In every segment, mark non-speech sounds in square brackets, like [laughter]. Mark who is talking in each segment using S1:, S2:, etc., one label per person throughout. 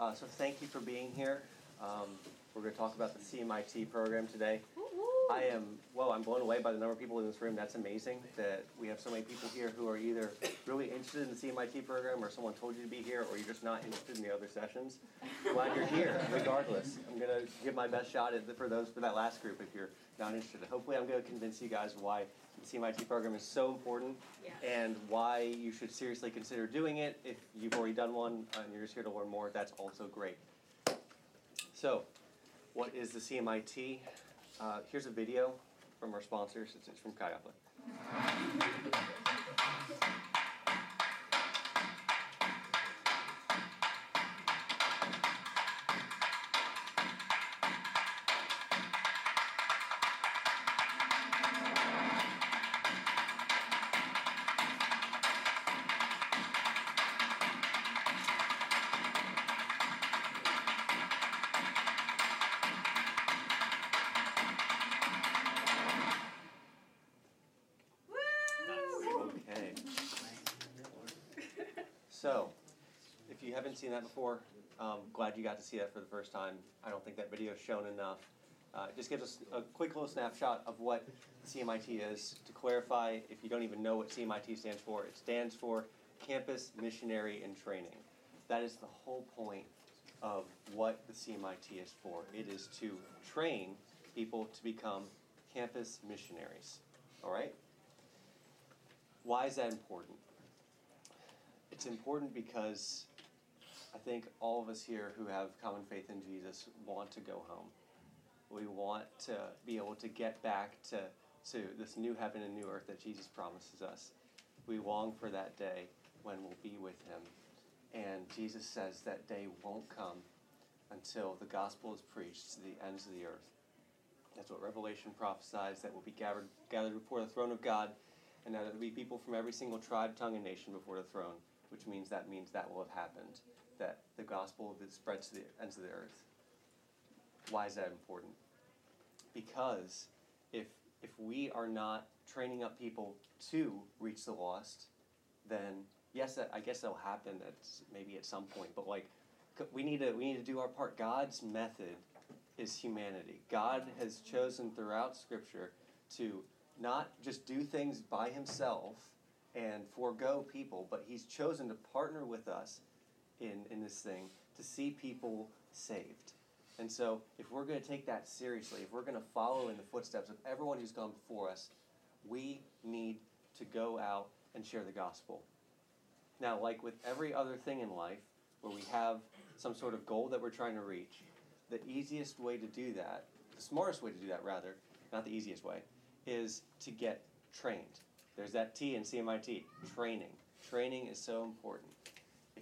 S1: Uh, so thank you for being here. Um, we're going to talk about the CMIT program today. I am, well, I'm blown away by the number of people in this room. That's amazing that we have so many people here who are either really interested in the CMIT program or someone told you to be here or you're just not interested in the other sessions. Glad you're here, regardless. I'm going to give my best shot at the, for those for that last group if you're not interested. Hopefully, I'm going to convince you guys why CMIT program is so important
S2: Yeah.
S1: and why you should seriously consider doing it. If you've already done one and you're just here to learn more, that's also great. So, what is the CMIT? Uh, here's a video from our sponsors. It's, it's from Chi [laughs] seen that before, um, glad you got to see that for the first time. I don't think that video is shown enough. Uh, it just gives us a quick little snapshot of what CMIT is. To clarify, if you don't even know what CMIT stands for, it stands for Campus Missionary and Training. That is the whole point of what the CMIT is for. It is to train people to become campus missionaries. All right? Why is that important? It's important because I think all of us here who have common faith in Jesus want to go home. We want to be able to get back to, to this new heaven and new earth that Jesus promises us. We long for that day when we'll be with Him. And Jesus says that day won't come until the gospel is preached to the ends of the earth. That's what Revelation prophesies that will be gathered, gathered before the throne of God, and that there will be people from every single tribe, tongue, and nation before the throne, which means that means that will have happened, that the gospel that spreads to the ends of the earth. Why is that important? Because if if we are not training up people to reach the lost, then yes, that, I guess that'll happen at maybe at some point. But like, we need to we need to do our part. God's method is humanity. God has chosen throughout Scripture to not just do things by Himself and forego people, but He's chosen to partner with us in in this thing to see people saved. And so, if we're going to take that seriously, if we're going to follow in the footsteps of everyone who's gone before us, we need to go out and share the gospel. Now, like with every other thing in life, where we have some sort of goal that we're trying to reach, the easiest way to do that, the smartest way to do that, rather, not the easiest way, is to get trained. There's that T in CMIT, training. Training is so important.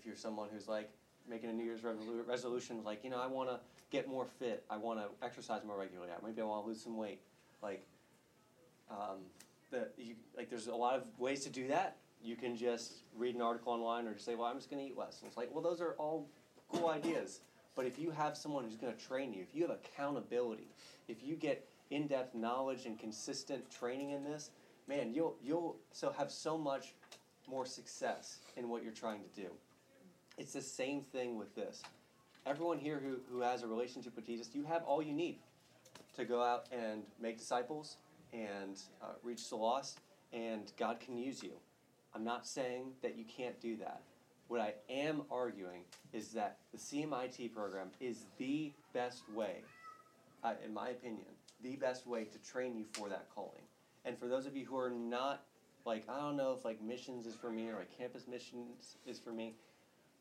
S1: If you're someone who's like making a New Year's resolution, like, you know, I want to get more fit, I want to exercise more regularly, maybe I want to lose some weight, like, um, the, you, like there's a lot of ways to do that. You can just read an article online or just say, well, I'm just going to eat less. And it's like, well, those are all cool ideas. But if you have someone who's going to train you, if you have accountability, if you get in-depth knowledge and consistent training in this, man, you'll you'll so have so much more success in what you're trying to do. It's the same thing with this. Everyone here who, who has a relationship with Jesus, you have all you need to go out and make disciples and uh, reach the lost, and God can use you. I'm not saying that you can't do that. What I am arguing is that the CMIT program is the best way, uh, in my opinion, the best way to train you for that calling. And for those of you who are not, like, I don't know if like missions is for me or like campus missions is for me,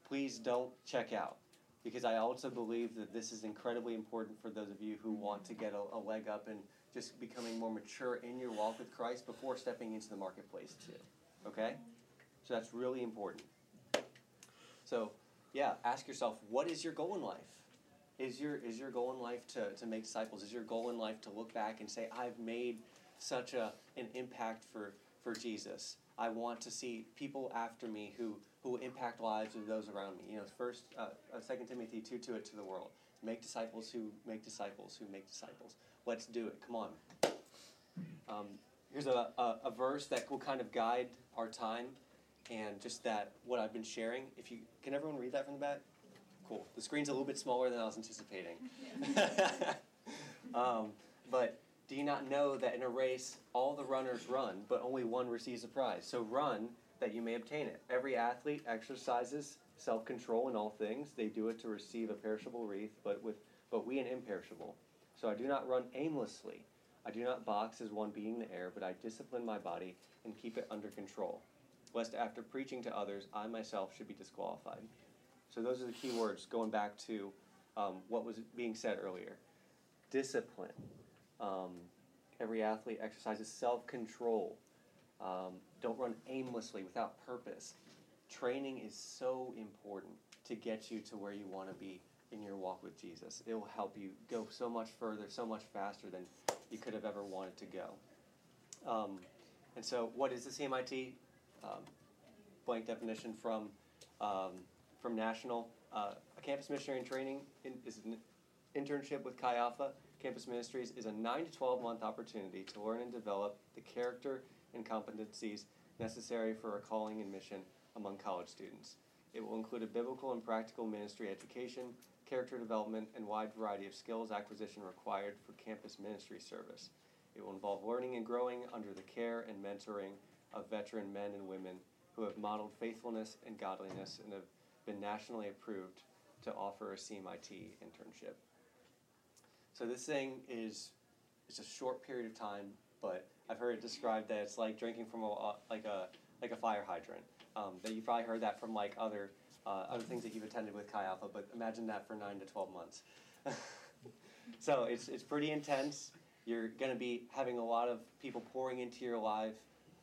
S1: please don't check out because I also believe that this is incredibly important for those of you who want to get a, a leg up and just becoming more mature in your walk with Christ before stepping into the marketplace too. Okay? So that's really important. So, yeah, ask yourself, what is your goal in life? Is your is your goal in life to, to make disciples? Is your goal in life to look back and say, I've made such a an impact for, for Jesus? I want to see people after me who, who will impact lives of those around me. You know, first, uh, uh, 2 Timothy 2 to it to the world. Make disciples who make disciples who make disciples. Let's do it. Come on. Um, here's a, a, a verse that will kind of guide our time and just that, what I've been sharing. If you Can everyone read that from the back? cool. The screen's a little bit smaller than I was anticipating. [laughs] um, but do you not know that in a race, all the runners run, but only one receives a prize? So run that you may obtain it. Every athlete exercises self control in all things. They do it to receive a perishable wreath, but, with, but we an imperishable. So I do not run aimlessly. I do not box as one beating the air, but I discipline my body and keep it under control, lest after preaching to others, I myself should be disqualified. So those are the key words going back to um, what was being said earlier. Discipline. Um, every athlete exercises self control. Um, don't run aimlessly without purpose. Training is so important to get you to where you want to be in your walk with Jesus. It will help you go so much further, so much faster than you could have ever wanted to go. Um, and so, what is the CMIT? Um, blank definition from um, from National. Uh, a campus missionary in training in, is an internship with Chi Alpha Campus Ministries is a 9 to 12 month opportunity to learn and develop the character and competencies necessary for a calling and mission among college students. It will include a biblical and practical ministry education, character development, and wide variety of skills acquisition required for campus ministry service. It will involve learning and growing under the care and mentoring of veteran men and women who have modeled faithfulness and godliness and have been nationally approved to offer a CMIT internship. So this thing is it's a short period of time, but I've heard it described that it's like drinking from a like a like a fire hydrant. Um, that you've probably heard that from like other uh, other things that you've attended with Chi Alpha, but imagine that for nine to twelve months. [laughs] so it's it's pretty intense. You're going to be having a lot of people pouring into your life.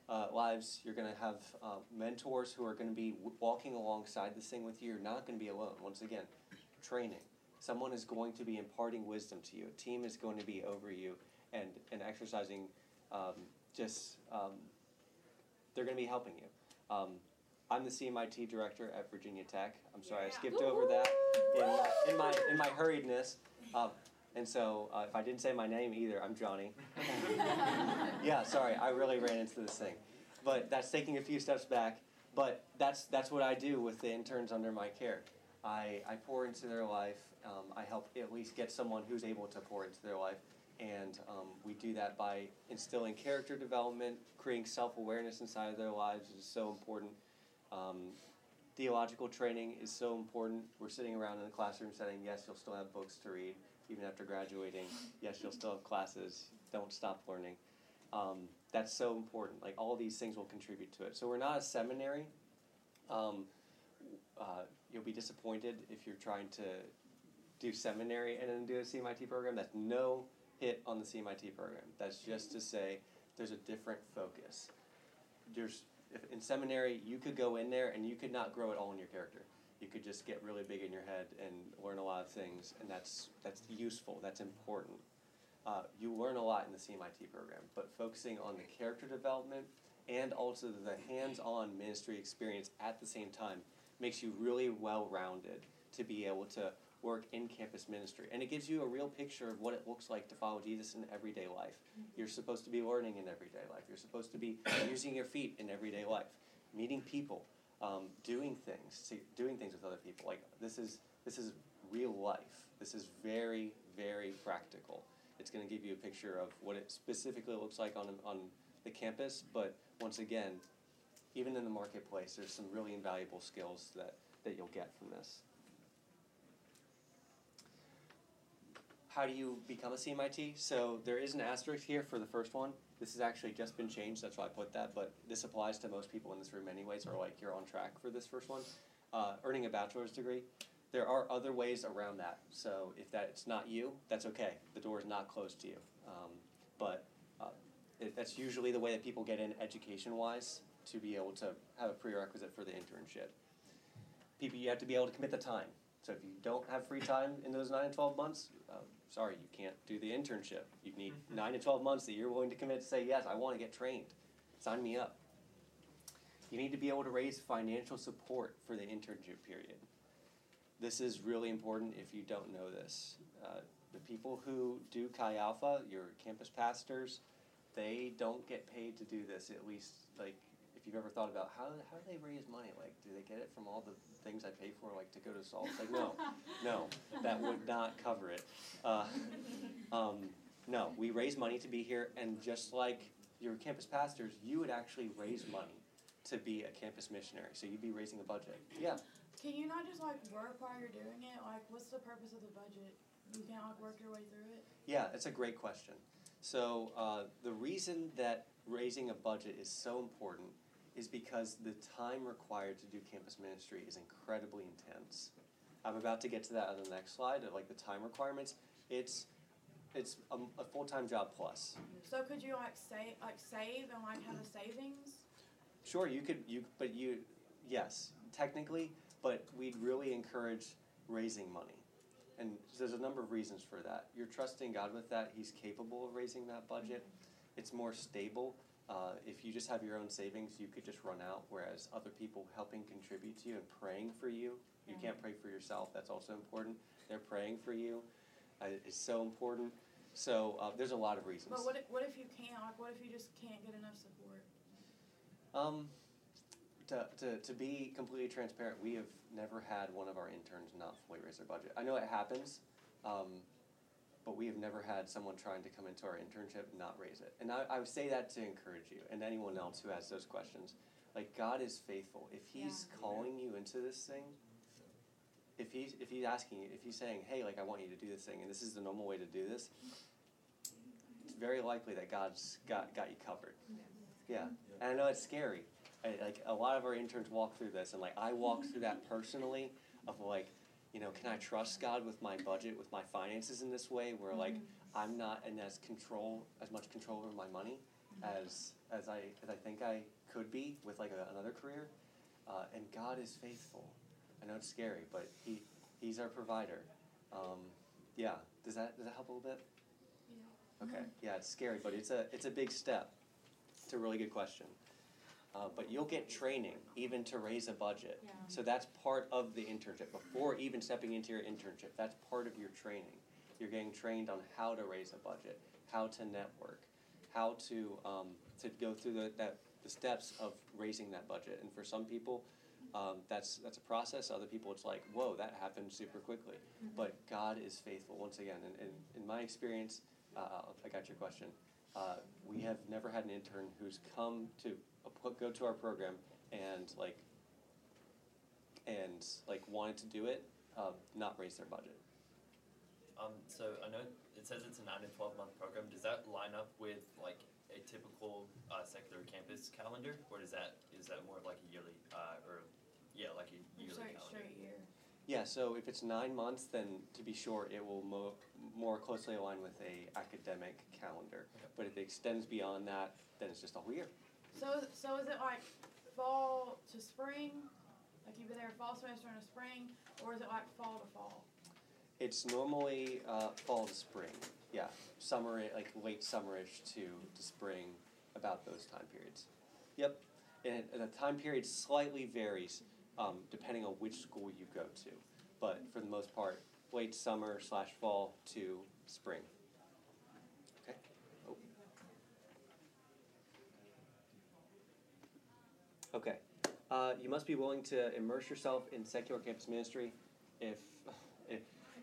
S1: Uh, lives. You're going to have uh, mentors who are going to be w- walking alongside this thing with you. You're not going to be alone. Once again, training. Someone is going to be imparting wisdom to you. A team is going to be over you and, and exercising um, just, um, they're going to be helping you. Um, I'm the CMIT director at Virginia Tech. I'm sorry, yeah. I skipped over that in, in, my, in my hurriedness. Um, and so, uh, if I didn't say my name either, I'm Johnny. [laughs] yeah, sorry, I really ran into this thing. But that's taking a few steps back. But that's, that's what I do with the interns under my care. I, I pour into their life um, I help at least get someone who's able to pour into their life. And um, we do that by instilling character development, creating self awareness inside of their lives is so important. Um, theological training is so important. We're sitting around in the classroom setting. Yes, you'll still have books to read even after graduating. Yes, you'll still have classes. Don't stop learning. Um, that's so important. Like all these things will contribute to it. So we're not a seminary. Um, uh, you'll be disappointed if you're trying to do seminary and then do a CMIT program. That's no hit on the CMIT program. That's just to say there's a different focus. There's in seminary you could go in there and you could not grow at all in your character. You could just get really big in your head and learn a lot of things, and that's that's useful. That's important. Uh, you learn a lot in the CMIT program, but focusing on the character development and also the hands-on ministry experience at the same time makes you really well-rounded to be able to work in campus ministry. And it gives you a real picture of what it looks like to follow Jesus in everyday life. Mm-hmm. You're supposed to be learning in everyday life. You're supposed to be [coughs] using your feet in everyday life, meeting people, um, doing things, doing things with other people. Like this is this is real life. This is very very practical. It's going to give you a picture of what it specifically looks like on on the campus. But once again, even in the marketplace, there's some really invaluable skills that that you'll get from this. How do you become a CMIT? So there is an asterisk here for the first one. This has actually just been changed, that's why I put that, but this applies to most people in this room anyways, or like you're on track for this first one. Uh, earning a bachelor's degree. There are other ways around that. So if that's not you, that's okay. The door is not closed to you. Um, but uh, it, that's usually the way that people get in education wise to be able to have a prerequisite for the internship. People, you have to be able to commit the time. So if you don't have free time in those 9 to 12 months, uh, sorry, you can't do the internship. You need mm-hmm. 9 to 12 months that you're willing to commit to say, yes, I want to get trained. Sign me up. You need to be able to raise financial support for the internship period. This is really important if you don't know this. Uh, the people who do Chi Alpha, your campus pastors, they don't get paid to do this, at least like if you've ever thought about how, how do they raise money? Like, do they get it from all the things I pay for, like to go to Salt? It's like, no, [laughs] no, that would not cover it. Uh, um, no, we raise money to be here, and just like your campus pastors, you would actually raise money to be a campus missionary. So you'd be raising a budget. Yeah.
S2: Can you not just like work while you're doing it? Like, what's the purpose of the budget? You can't like work your way through it.
S1: Yeah, that's a great question. So uh, the reason that raising a budget is so important is because the time required to do campus ministry is incredibly intense. I'm about to get to that on the next slide, like the time requirements. It's it's a, a full time job plus.
S2: So could you like save, like save and like have a savings?
S1: Sure, you could you but you yes technically, but we'd really encourage raising money. And there's a number of reasons for that. You're trusting God with that. He's capable of raising that budget. Mm-hmm. It's more stable. Uh, if you just have your own savings, you could just run out, whereas other people helping contribute to you and praying for you, you can't pray for yourself, that's also important. They're praying for you, uh, is so important. So uh, there's a lot of reasons.
S2: But what if, what if you can't? Like, what if you just can't get enough support?
S1: Um, to, to, to be completely transparent, we have never had one of our interns not fully raise their budget. I know it happens, um, but we have never had someone trying to come into our internship not raise it. And I, I would say that to encourage you and anyone else who has those questions. Like God is faithful. If He's
S2: Yeah.
S1: calling you into this thing, if he's if he's asking you, if he's saying, "Hey, like I want you to do this thing, and this is the normal way to do this," it's very likely that God's got got you covered. Yeah, and I know it's scary. I, like a lot of our interns walk through this, and like I walk through that personally of like, you know, can I trust God with my budget, with my finances in this way, where like I'm not in as control as much control over my money as as I as I think I could be with like a, another career, uh, and God is faithful. I know it's scary, but he he's our provider. Um, yeah, does that does that help a little bit?
S2: Yeah.
S1: Okay, yeah, it's scary, but it's a it's a big step. It's a really good question. Uh, but you'll get training even to raise a budget.
S3: Yeah.
S1: So that's part of the internship. Before even stepping into your internship, that's part of your training. You're getting trained on how to raise a budget, how to network, how to um, to go through the that the steps of raising that budget. And for some people, um, that's that's a process. Other people, it's like, whoa, that happened super quickly. But God is faithful. Once again, And, in, in my experience, uh, I got your question. Uh, we have never had an intern who's come to go to our program and like and like wanted to do it, uh, not raise their budget.
S4: Um, so I know it says it's a nine to twelve month program. Does that line up with like a typical uh, secular campus calendar, or does that is that more of like a yearly uh, or yeah, like a yearly
S2: Straight,
S4: calendar?
S2: straight year.
S1: Yeah, so if it's nine months, then to be sure, it will mo- more closely align with a academic calendar.
S4: Okay.
S1: But if it extends beyond that, then it's just a whole year.
S2: So, so is it like fall to spring? Like you've been there fall semester and a spring, or is it like fall to fall?
S1: It's normally uh, fall to spring. Yeah, summer, like late summerish to, to spring, about those time periods. Yep, and, the time period slightly varies um, depending on which school you go to, but for the most part, late summer slash fall to spring. Okay. Oh. Okay. Uh, you must be willing to immerse yourself in secular campus ministry. If if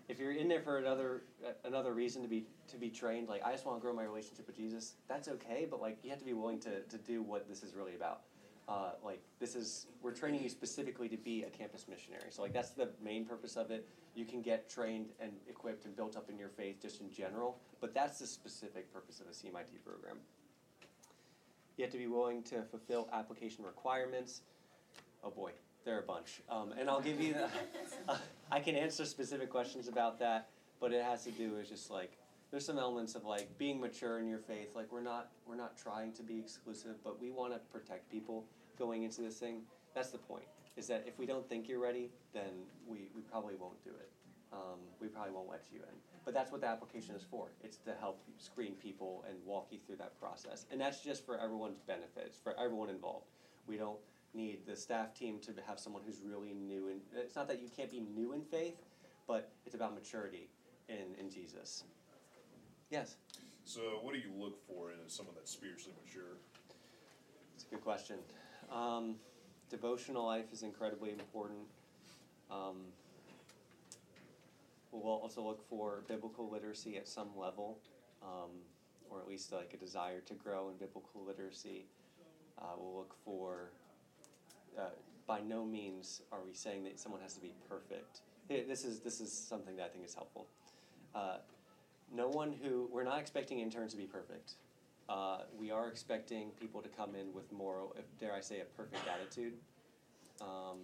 S1: if you're in there for another uh, another reason to be to be trained, like I just want to grow my relationship with Jesus, that's okay. But like you have to be willing to to do what this is really about. Uh, like this is we're training you specifically to be a campus missionary. So like that's the main purpose of it. You can get trained and equipped and built up in your faith just in general, but that's the specific purpose of a CMIT program. You have to be willing to fulfill application requirements. Oh boy, there are a bunch. Um, and I'll give you the, uh, [laughs] I can answer specific questions about that, but it has to do with just like, there's some elements of like being mature in your faith. Like we're not, we're not trying to be exclusive, but we want to protect people going into this thing. That's the point, is that if we don't think you're ready, then we, we probably won't do it. Um, we probably won't let you in. But that's what the application is for. It's to help screen people and walk you through that process. And that's just for everyone's benefit. It's for everyone involved. We don't need the staff team to have someone who's really new and it's not that you can't be new in faith, but it's about maturity in, in Jesus. Yes,
S5: So, what do you look for in someone that's spiritually mature?
S1: it's a good question. Um, devotional life is incredibly important. Um, we'll also look for biblical literacy at some level, um, or at least like a desire to grow in biblical literacy. Uh, we'll look for, uh, by no means are we saying that someone has to be perfect. This is, this is something that I think is helpful. Uh, no one who, we're not expecting interns to be perfect. Uh, we are expecting people to come in with moral, dare I say, a perfect attitude. Um,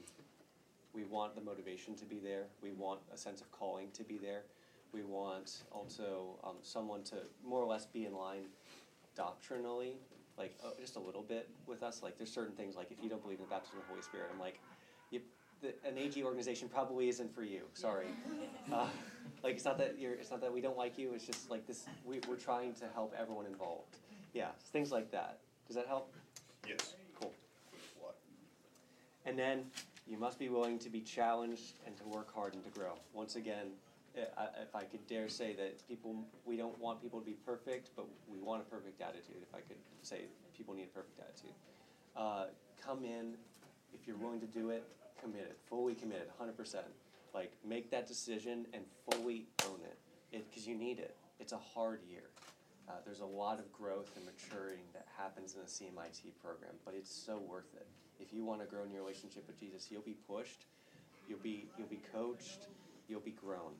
S1: we want the motivation to be there. We want a sense of calling to be there. We want also um, someone to more or less be in line doctrinally, like uh, just a little bit with us. Like there's certain things like if you don't believe in the baptism of the Holy Spirit, I'm like, you, the, an AG organization probably isn't for you. Sorry. Uh, like it's not that you're, it's not that we don't like you. It's just like this. We, we're trying to help everyone involved. Yeah, things like that. Does that help?
S3: Yes.
S1: Cool.
S3: What?
S1: And then you must be willing to be challenged and to work hard and to grow. Once again, I- if I could dare say that people, we don't want people to be perfect, but we want a perfect attitude. If I could say people need a perfect attitude. Uh, come in, if you're willing to do it, committed, fully committed, 100%. Like, make that decision and fully own it, because you need it. It's a hard year. Uh, there's a lot of growth and maturing that happens in the CMIT program, but it's so worth it. If you want to grow in your relationship with Jesus, you'll be pushed, you'll be you'll be coached, you'll be grown,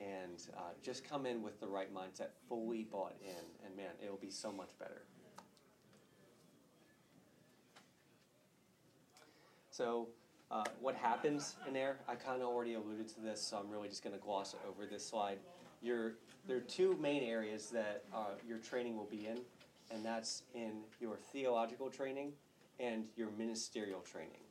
S1: and uh, just come in with the right mindset, fully bought in, and man, it'll be so much better. So, uh, what happens in there? I kind of already alluded to this, so I'm really just going to gloss over this slide. There are two main areas that uh, your training will be in, and that's in your theological training and your ministerial training.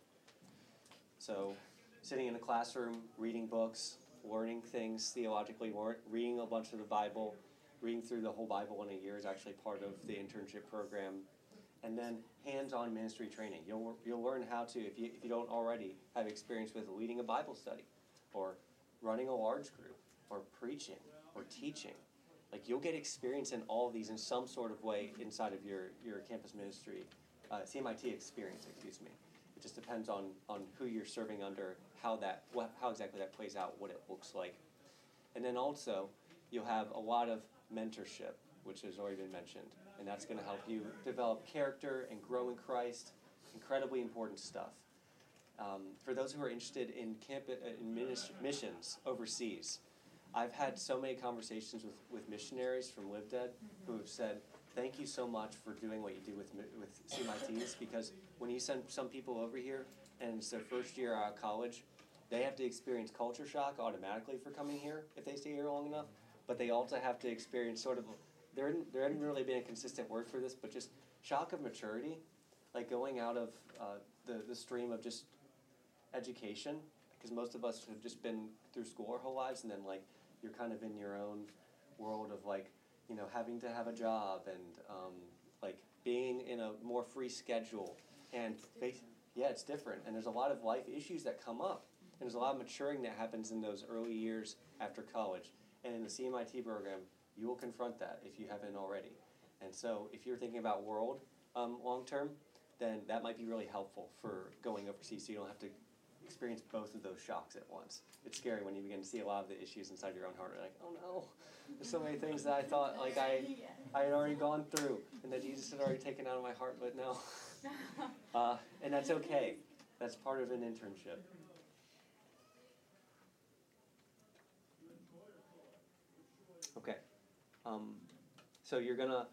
S1: So, sitting in a classroom, reading books, learning things theologically, reading a bunch of the Bible, reading through the whole Bible in a year is actually part of the internship program and then hands-on ministry training. You'll you'll learn how to if you if you don't already have experience with leading a Bible study, or running a large group, or preaching, or teaching. Like you'll get experience in all of these in some sort of way inside of your your campus ministry, uh, CMIT experience. Excuse me. It just depends on on who you're serving under, how that what, how exactly that plays out, what it looks like, and then also you'll have a lot of mentorship, which has already been mentioned and that's going to help you develop character and grow in Christ. Incredibly important stuff. Um, for those who are interested in camp uh, in missions overseas, I've had so many conversations with, with missionaries from LiveDead who have said, "Thank you so much for doing what you do with with CMITs because when you send some people over here and it's their first year out of college, they have to experience culture shock automatically for coming here if they stay here long enough, but they also have to experience sort of there hadn't, there hadn't really been a consistent word for this, but just shock of maturity, like going out of uh, the, the stream of just education, because most of us have just been through school our whole lives, and then like you're kind of in your own world of like, you know, having to have a job and um, like being in a more free schedule, and yeah, it's different, and there's a lot of life issues that come up, and there's a lot of maturing that happens in those early years after college, and in the CMIT program you will confront that if you haven't already. And so, if you're thinking about world um, long term, then that might be really helpful for going overseas. So you don't have to experience both of those shocks at once. It's scary when you begin to see a lot of the issues inside your own heart. You're like, oh no, there's so many things that I thought like I, I had already gone through and that Jesus had already taken out of my heart, but no. [laughs] Uh, and that's okay. That's part of an internship. Okay. Um, so you're gonna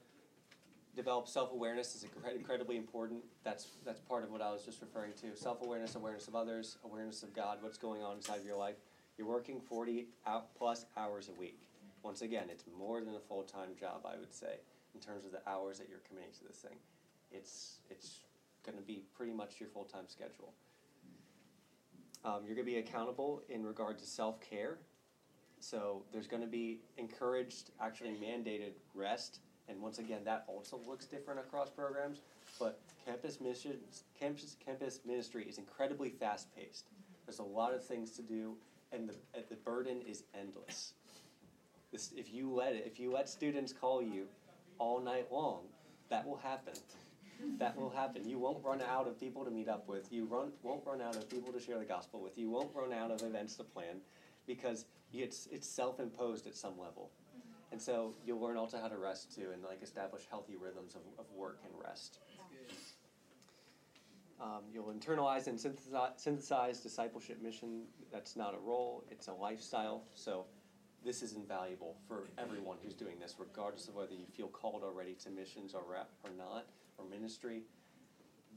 S1: develop self-awareness is incredibly important. That's that's part of what I was just referring to. Self-awareness, awareness of others, awareness of God, what's going on inside of your life. You're working 40 out plus hours a week. Once again, it's more than a full-time job, I would say, in terms of the hours that you're committing to this thing. It's it's going to be pretty much your full-time schedule. Um, you're going to be accountable in regard to self-care. So there's going to be encouraged, actually mandated rest, and once again, that also looks different across programs. But campus missions, campus campus ministry is incredibly fast-paced. There's a lot of things to do, and the the burden is endless. This, if you let it, if you let students call you all night long, that will happen. that will happen. You won't run out of people to meet up with. You run, won't run out of people to share the gospel with. You won't run out of events to plan because it's, it's self imposed at some level. And so you'll learn also how to rest too and like establish healthy rhythms of, of work and rest. Um, you'll internalize and synthesize, synthesize discipleship mission. That's not a role, it's a lifestyle. So this is invaluable for everyone who's doing this, regardless of whether you feel called already to missions or rep or not, or ministry.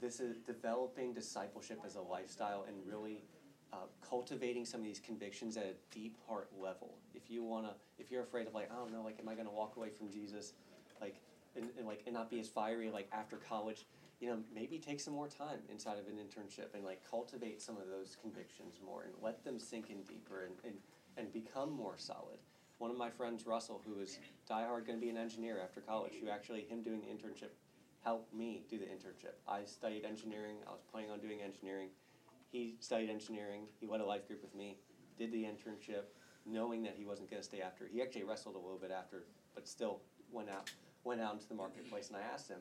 S1: This is developing discipleship as a lifestyle and really uh, cultivating some of these convictions at a deep heart level. If you wanna, if you're afraid of like, I don't know, like, am I gonna walk away from Jesus, like, and, and like, and not be as fiery like after college, you know, maybe take some more time inside of an internship and like cultivate some of those convictions more and let them sink in deeper and, and, and become more solid. One of my friends, Russell, who is diehard going to be an engineer after college, who actually him doing the internship helped me do the internship. I studied engineering. I was planning on doing engineering. He studied engineering. He led a life group with me, did the internship, knowing that he wasn't going to stay after. He actually wrestled a little bit after, but still went out went out into the marketplace. And I asked him,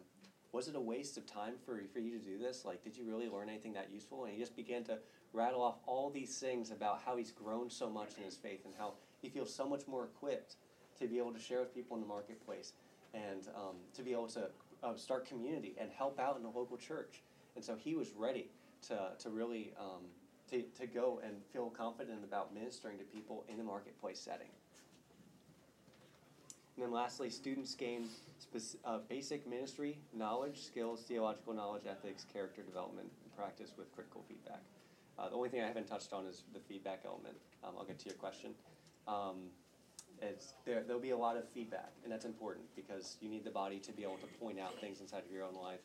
S1: was it a waste of time for, for you to do this? Like, did you really learn anything that useful? And he just began to rattle off all these things about how he's grown so much in his faith and how he feels so much more equipped to be able to share with people in the marketplace and um, to be able to uh, start community and help out in the local church. And so he was ready to, to really um, to, to go and feel confident about ministering to people in the marketplace setting. And then lastly, students gain spec- uh, basic ministry knowledge, skills, theological knowledge, ethics, character development, and practice with critical feedback. Uh, the only thing I haven't touched on is the feedback element. Um, I'll get to your question. Um, it's, there, there'll be a lot of feedback, and that's important because you need the body to be able to point out things inside of your own life,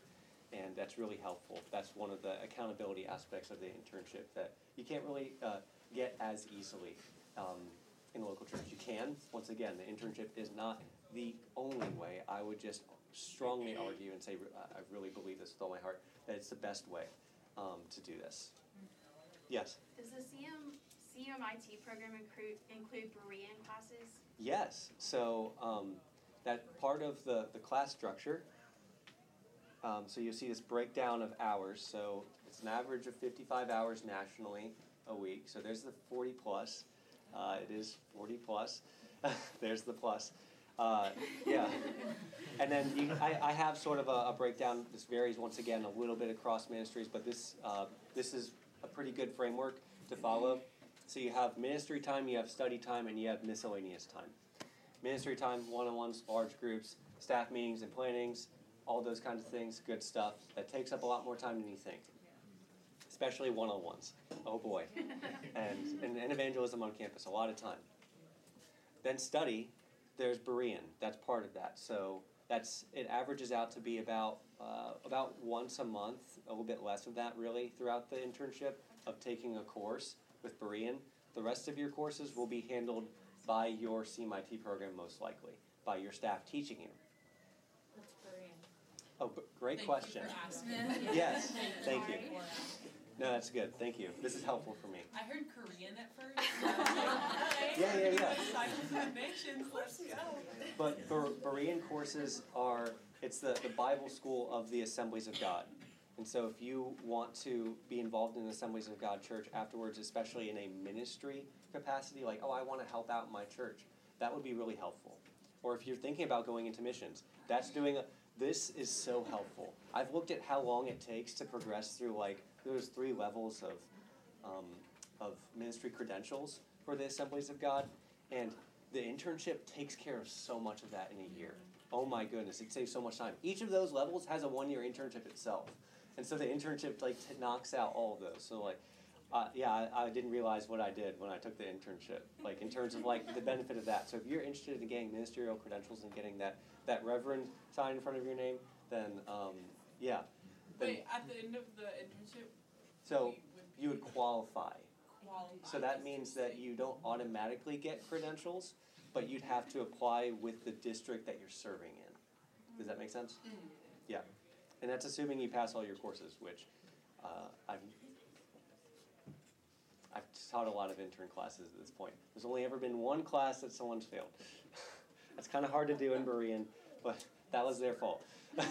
S1: and that's really helpful. That's one of the accountability aspects of the internship that you can't really uh, get as easily um, in the local church. You can. Once again, the internship is not the only way. I would just strongly argue and say I really believe this with all my heart that it's the best way um, to do this. Yes.
S3: Does the CM, CMIT program include, include Berean classes?
S1: Yes. So um, that part of the, the class structure. Um, so you'll see this breakdown of hours. So it's an average of 55 hours nationally a week. So there's the 40 plus. Uh, it is 40 plus. [laughs] there's the plus. Uh, yeah. And then you, I, I have sort of a, a, breakdown. This varies once again a little bit across ministries, but this uh, this is a pretty good framework to follow. So you have ministry time, you have study time, and you have miscellaneous time. Ministry time, one-on-ones, large groups, staff meetings and plannings, all those kinds of things, good stuff. That takes up a lot more time than you think, especially one-on-ones. Oh boy, [laughs] and, and and evangelism on campus, a lot of time. Then study, there's Berean. That's part of that. So that's it averages out to be about uh, about once a month, a little bit less of that really throughout the internship of taking a course with Berean. The rest of your courses will be handled by your CMIT program most likely, by your staff teaching you.
S2: What's Berean?
S1: Oh, b- great
S5: Thank
S1: question.
S5: You for asking. [laughs]
S1: Yes, thank you. No, that's good. Thank you. This is helpful for me.
S5: I heard Korean at first. so I was like,
S1: Yeah, yeah, yeah.
S5: Disciples of nations, let's go.
S1: But Ber- Berean courses are, it's the, the Bible school of the Assemblies of God. And so if you want to be involved in the Assemblies of God church afterwards, especially in a ministry capacity, like, oh, I want to help out my church, that would be really helpful. Or if you're thinking about going into missions, that's doing, a, this is so helpful. I've looked at how long it takes to progress through, like, those three levels of, um, of ministry credentials for the Assemblies of God. And the internship takes care of so much of that in a year. Oh my goodness, it saves so much time. Each of those levels has a one year internship itself. And so the internship like t- knocks out all of those. So like, uh, yeah, I, I didn't realize what I did when I took the internship. Like in terms of like the benefit of that. So if you're interested in getting ministerial credentials and getting that that reverend sign in front of your name, then um, yeah. Then,
S5: Wait, at the end of the internship,
S1: so
S5: we
S1: you would qualify.
S5: qualify.
S1: So that means that you don't automatically get credentials, but you'd have to apply with the district that you're serving in. Does that make sense? Yeah. And that's assuming you pass all your courses, which uh, I've, I've taught a lot of intern classes at this point. There's only ever been one class that someone's failed. [laughs] that's kind of hard to do in Berean, but that was their fault. [laughs]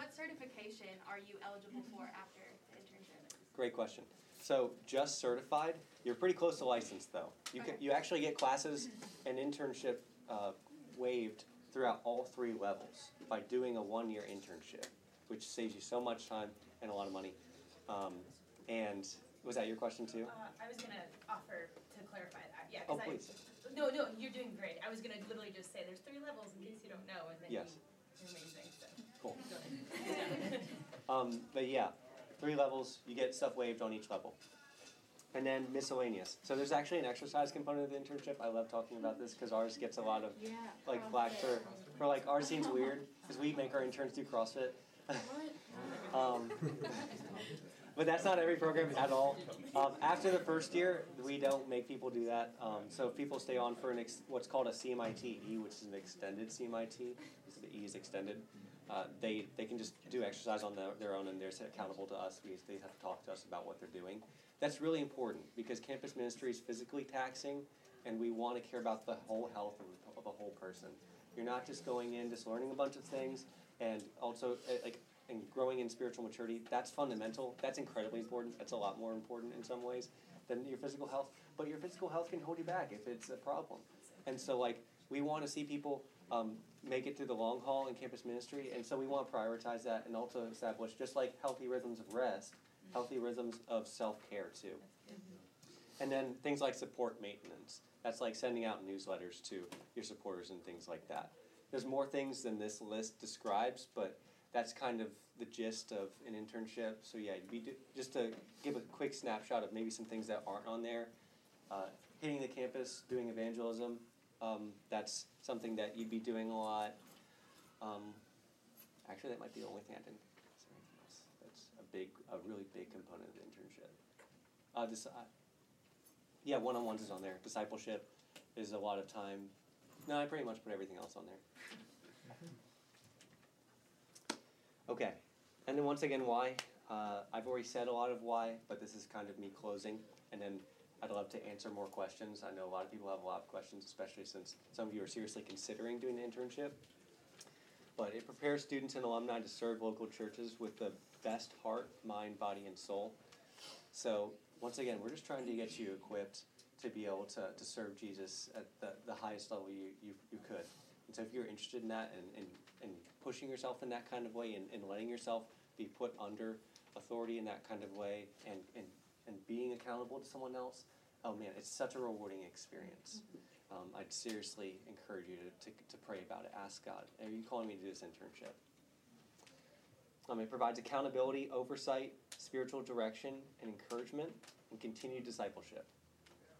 S3: What certification are you eligible for after the internship?
S1: Great question. So just certified, you're pretty close to licensed though. You can, you actually get classes and internship uh, waived throughout all three levels by doing a one-year internship, which saves you so much time and a lot of money. Um, and was that your question too?
S6: Uh, I was gonna offer to clarify that, yeah,
S1: Oh,
S6: cause I.
S1: please.
S6: No, no, you're doing great. I was gonna literally just say there's three levels in case you don't know, and then you,
S1: Yes.
S6: you're amazing, so.
S1: Cool. [laughs] Um, but yeah, three levels, you get stuff waived on each level. And then miscellaneous. So there's actually an exercise component of the internship. I love talking about this because ours gets a lot of
S2: Yeah.
S1: like flack for, for like ours seems weird because we make our interns do CrossFit. [laughs] um, [laughs] but that's not every program at all. Um, after the first year, we don't make people do that. Um, so if people stay on for an ex- what's called a CMIT E, which is an extended CMIT, so the E is extended. Uh, they they can just do exercise on their, their own and they're accountable to us. We, they have to talk to us about what they're doing. That's really important because campus ministry is physically taxing, and we want to care about the whole health of, of a whole person. You're not just going in just learning a bunch of things, and also uh, like and growing in spiritual maturity. That's fundamental. That's incredibly important. That's a lot more important in some ways than your physical health. But your physical health can hold you back if it's a problem. And so like we want to see people um, make it through the long haul in campus ministry, and so we want to prioritize that and also establish just like healthy rhythms of rest, healthy rhythms of self care too. And then things like support maintenance. That's like sending out newsletters to your supporters and things like that. There's more things than this list describes, but that's kind of the gist of an internship. So yeah, we do, just to give a quick snapshot of maybe some things that aren't on there. Uh, hitting the campus, doing evangelism. Um, that's something that you'd be doing a lot. Um, actually, that might be the only thing I didn't. That's a big, a really big component of the internship. Uh, this, uh, yeah, one-on-ones is on there. Discipleship is a lot of time. No, I pretty much put everything else on there. Okay, and then once again, why? Uh, I've already said a lot of why, but this is kind of me closing, and then I'd love to answer more questions. I know a lot of people have a lot of questions, especially since some of you are seriously considering doing an internship. But it prepares students and alumni to serve local churches with the best heart, mind, body, and soul. So once again, we're just trying to get you equipped to be able to, to serve Jesus at the, the highest level you, you, you could. And so if you're interested in that and, and, and pushing yourself in that kind of way and, and letting yourself be put under authority in that kind of way and, and, and being accountable to someone else, oh man, it's such a rewarding experience. Um, I'd seriously encourage you to, to, to pray about it. Ask God, are you calling me to do this internship? Um, it provides accountability, oversight, spiritual direction, and encouragement, and continued discipleship.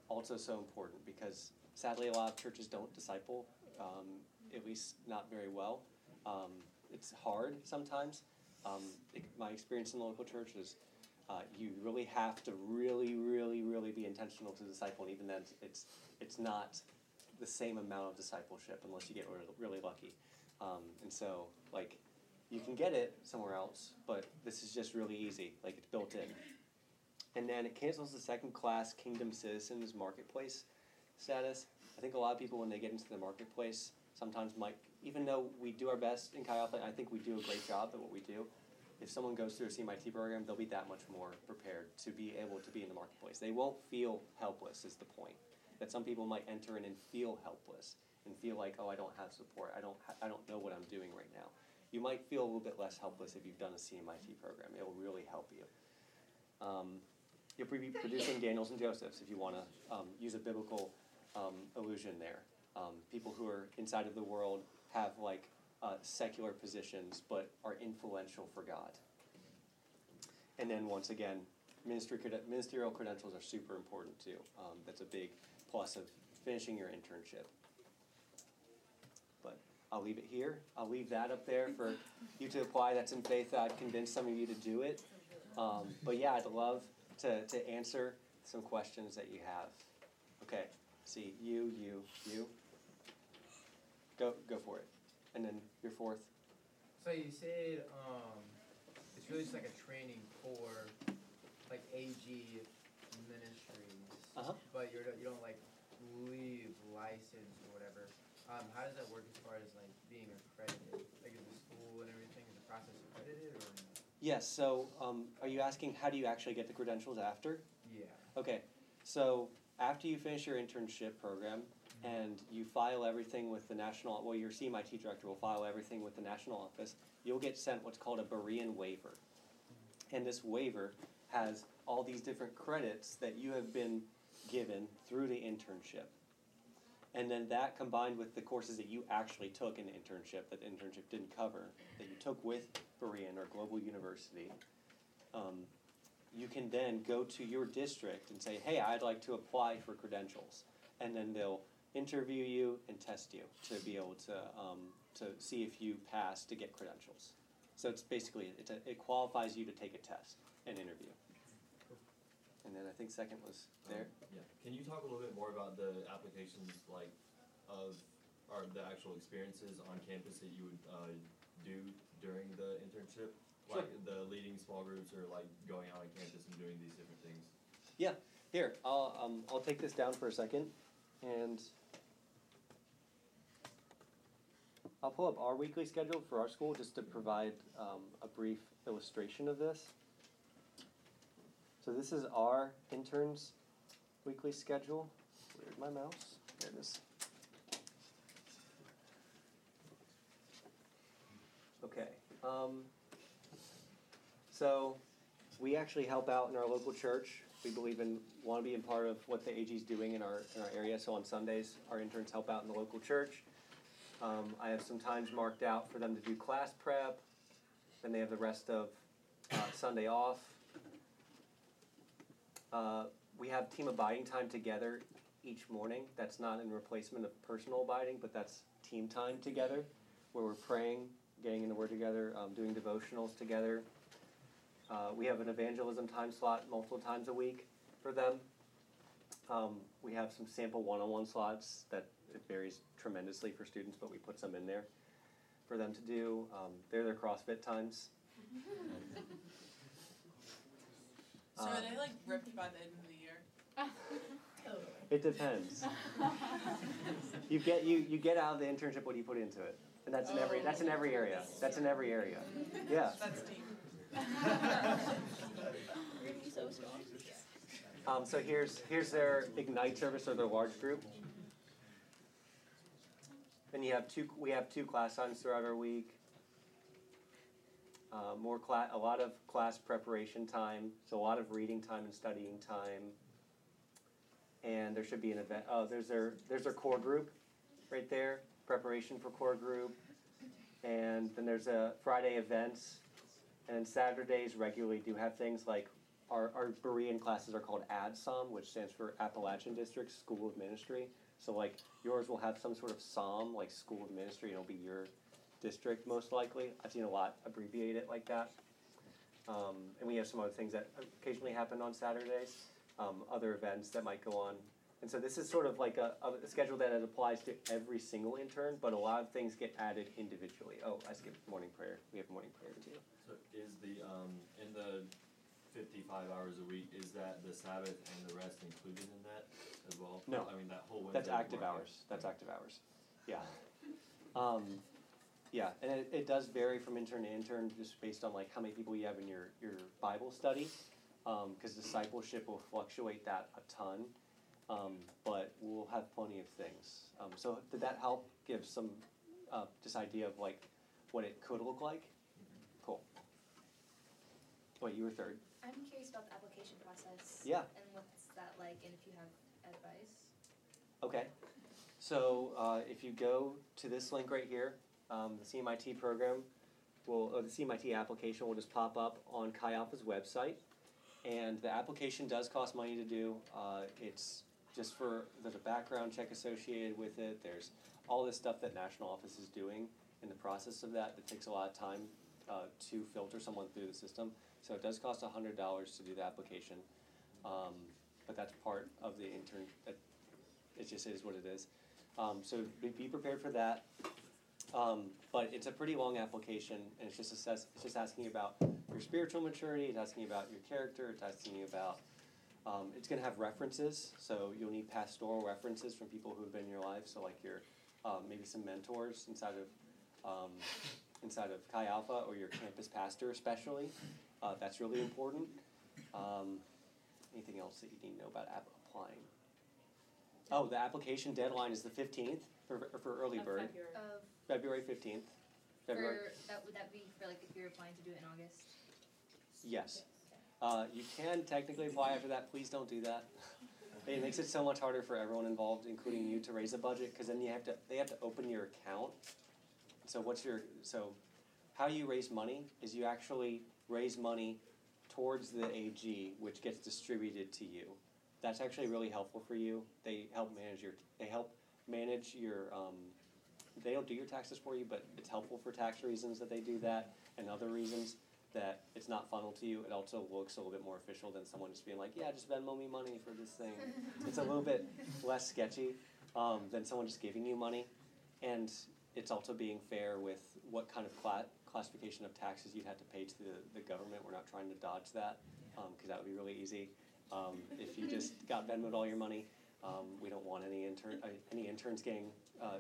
S1: Also, so important because sadly, a lot of churches don't disciple, um, at least not very well. Um, it's hard sometimes. Um, it, my experience in the local church is uh, you really have to really, really, really be intentional to disciple, and even then, it's it's not the same amount of discipleship unless you get really, lucky. Um, and so, like, you can get it somewhere else, but this is just really easy. Like, it's built in. And then it cancels the second class Kingdom Citizens Marketplace status. I think a lot of people, when they get into the marketplace, sometimes might, even though we do our best in Chi Alpha, I think we do a great job at what we do. If someone goes through a CMIT program, they'll be that much more prepared to be able to be in the marketplace. They won't feel helpless, is the point. That some people might enter in and feel helpless and feel like, oh, I don't have support. I don't, ha- I don't know what I'm doing right now. You might feel a little bit less helpless if you've done a CMIT program. It will really help you. Um, you'll be producing Daniels and Josephs if you want to um, use a biblical um, illusion there. Um, people who are inside of the world have like uh, secular positions but are influential for God. And then once again, ministry ministerial credentials are super important too. Um, that's a big plus of finishing your internship. But I'll leave it here. I'll leave that up there for you to apply. That's in faith. I'd convince some of you to do it. Um, but yeah, I'd love to, to answer some questions that you have. Okay, see, you, you, you. Go, go for it. And then your fourth.
S7: So you said um, it's really just like a training for like AG ministries,
S1: Uh-huh.
S7: but you're, you don't like leave license or whatever. um, how does that work as far as like being accredited? Like is the school and everything, is the process accredited or?
S1: Yes, so um, are you asking how do you actually get the credentials after?
S7: Yeah.
S1: Okay, so after you finish your internship program and you file everything with the national, well, your CMIT director will file everything with the national office, you'll get sent what's called a Berean waiver. And this waiver has all these different credits that you have been given through the internship. And then that combined with the courses that you actually took in the internship that the internship didn't cover, that you took with Berean or Global University, um, you can then go to your district and say, hey, I'd like to apply for credentials. And then they'll interview you and test you to be able to, um, to see if you pass to get credentials. So it's basically, it's a, it qualifies you to take a test and interview. And then I think second was there.
S8: Yeah, can you talk a little bit more about the applications, like, of, or the actual experiences on campus that you would, uh, do during the internship?
S1: Sure.
S8: Like the leading small groups or like going out on campus and doing these different things? Yeah.
S1: Here, I'll, um, I'll take this down for a second and I'll pull up our weekly schedule for our school just to provide um, a brief illustration of this. So this is our interns' weekly schedule. Where's my mouse? There it is. Okay. Um, so we actually help out in our local church. We believe in want to be a part of what the AG is doing in our in our area. So on Sundays, our interns help out in the local church. Um, I have some times marked out for them to do class prep. Then they have the rest of uh, Sunday off. Uh, we have team abiding time together each morning. That's not in replacement of personal abiding, but that's team time together, where we're praying, getting in the Word together, um, doing devotionals together. Uh, we have an evangelism time slot multiple times a week for them. Um, we have some sample one-on-one slots that it varies tremendously for students, but we put some in there for them to do. Um, they're their CrossFit times.
S5: So are they like ripped by the end of the year?
S6: Totally. [laughs]
S1: It depends. you get you you get out of the internship what you put into it, and that's in every that's in every area. That's in every area. [laughs] Yeah.
S5: That's deep. [laughs]
S1: Um, so here's here's their ignite service or their large group. Then you have two. We have two class times throughout our week. Uh, more class, a lot of class preparation time. So a lot of reading time and studying time. And there should be an event. Oh, there's their there's their core group, right there. Preparation for core group. And then there's a Friday events, and then Saturdays regularly do have things like our, our Berean classes are called ADSOM, which stands for Appalachian District School of Ministry. So like yours will have some sort of psalm, like School of Ministry, and it'll be your district most likely. I've seen a lot abbreviate it like that. Um, and we have some other things that occasionally happen on Saturdays, um, other events that might go on. And so this is sort of like a, a schedule that applies to every single intern, but a lot of things get added individually. Oh, I skipped morning prayer. We have morning prayer too.
S8: So is the, um, in the fifty-five hours a week, is that the Sabbath and the rest included in that as well?
S1: No.
S8: I mean, that whole Wednesday.
S1: That's active
S8: market.
S1: hours. That's active hours. Yeah. Um, yeah, and it, it does vary from intern to intern just based on like how many people you have in your, your Bible study. Um, cause discipleship will fluctuate that a ton. Um, but we'll have plenty of things. Um, so did that help give some, uh, just idea of like what it could look like? Cool. Wait, you were third.
S9: I'm curious about the application process.
S1: Yeah.
S9: And what's that like, and if you have advice.
S1: Okay, so uh, if you go to this link right here, um, the CMIT program will, or the CMIT application will just pop up on Chi Alpha's website. And the application does cost money to do. Uh, it's just for, there's a background check associated with it. There's all this stuff that national office is doing in the process of that that takes a lot of time uh, to filter someone through the system. So it does cost hundred dollars to do the application. Um, but that's part of the intern, that it just is what it is. Um, so be, be prepared for that. Um, but it's a pretty long application, and it's just assess, it's just asking about your spiritual maturity. It's asking about your character. It's asking about. Um, it's going to have references, so you'll need pastoral references from people who have been in your life. So like your um, maybe some mentors inside of um, inside of Chi Alpha or your campus pastor, especially. Uh, that's really important. Um, anything else that you need to know about app- applying? Oh, the application deadline is the fifteenth for, for early
S6: Of
S1: bird,
S6: February.
S9: Of,
S1: February fifteenth. February.
S9: for, that, would that be for like if you're applying to do it in August?
S1: Yes. Uh, you can technically apply after that. Please don't do that. It makes it so much harder for everyone involved, including you, to raise a budget because then you have to. They have to open your account. So what's your so? How you raise money is you actually raise money towards the AG, which gets distributed to you. That's actually really helpful for you. They help manage your. They help manage your. Um, they don't do your taxes for you, but it's helpful for tax reasons that they do that and other reasons that it's not funneled to you. It also looks a little bit more official than someone just being like, yeah, just Venmo me money for this thing. [laughs] it's a little bit less sketchy um, than someone just giving you money. And it's also being fair with what kind of cla- classification of taxes you'd have to pay to the, the government. We're not trying to dodge that because that would be really easy. Um, if you just [laughs] got Venmoed all your money, um, we don't want any intern uh, any interns getting uh,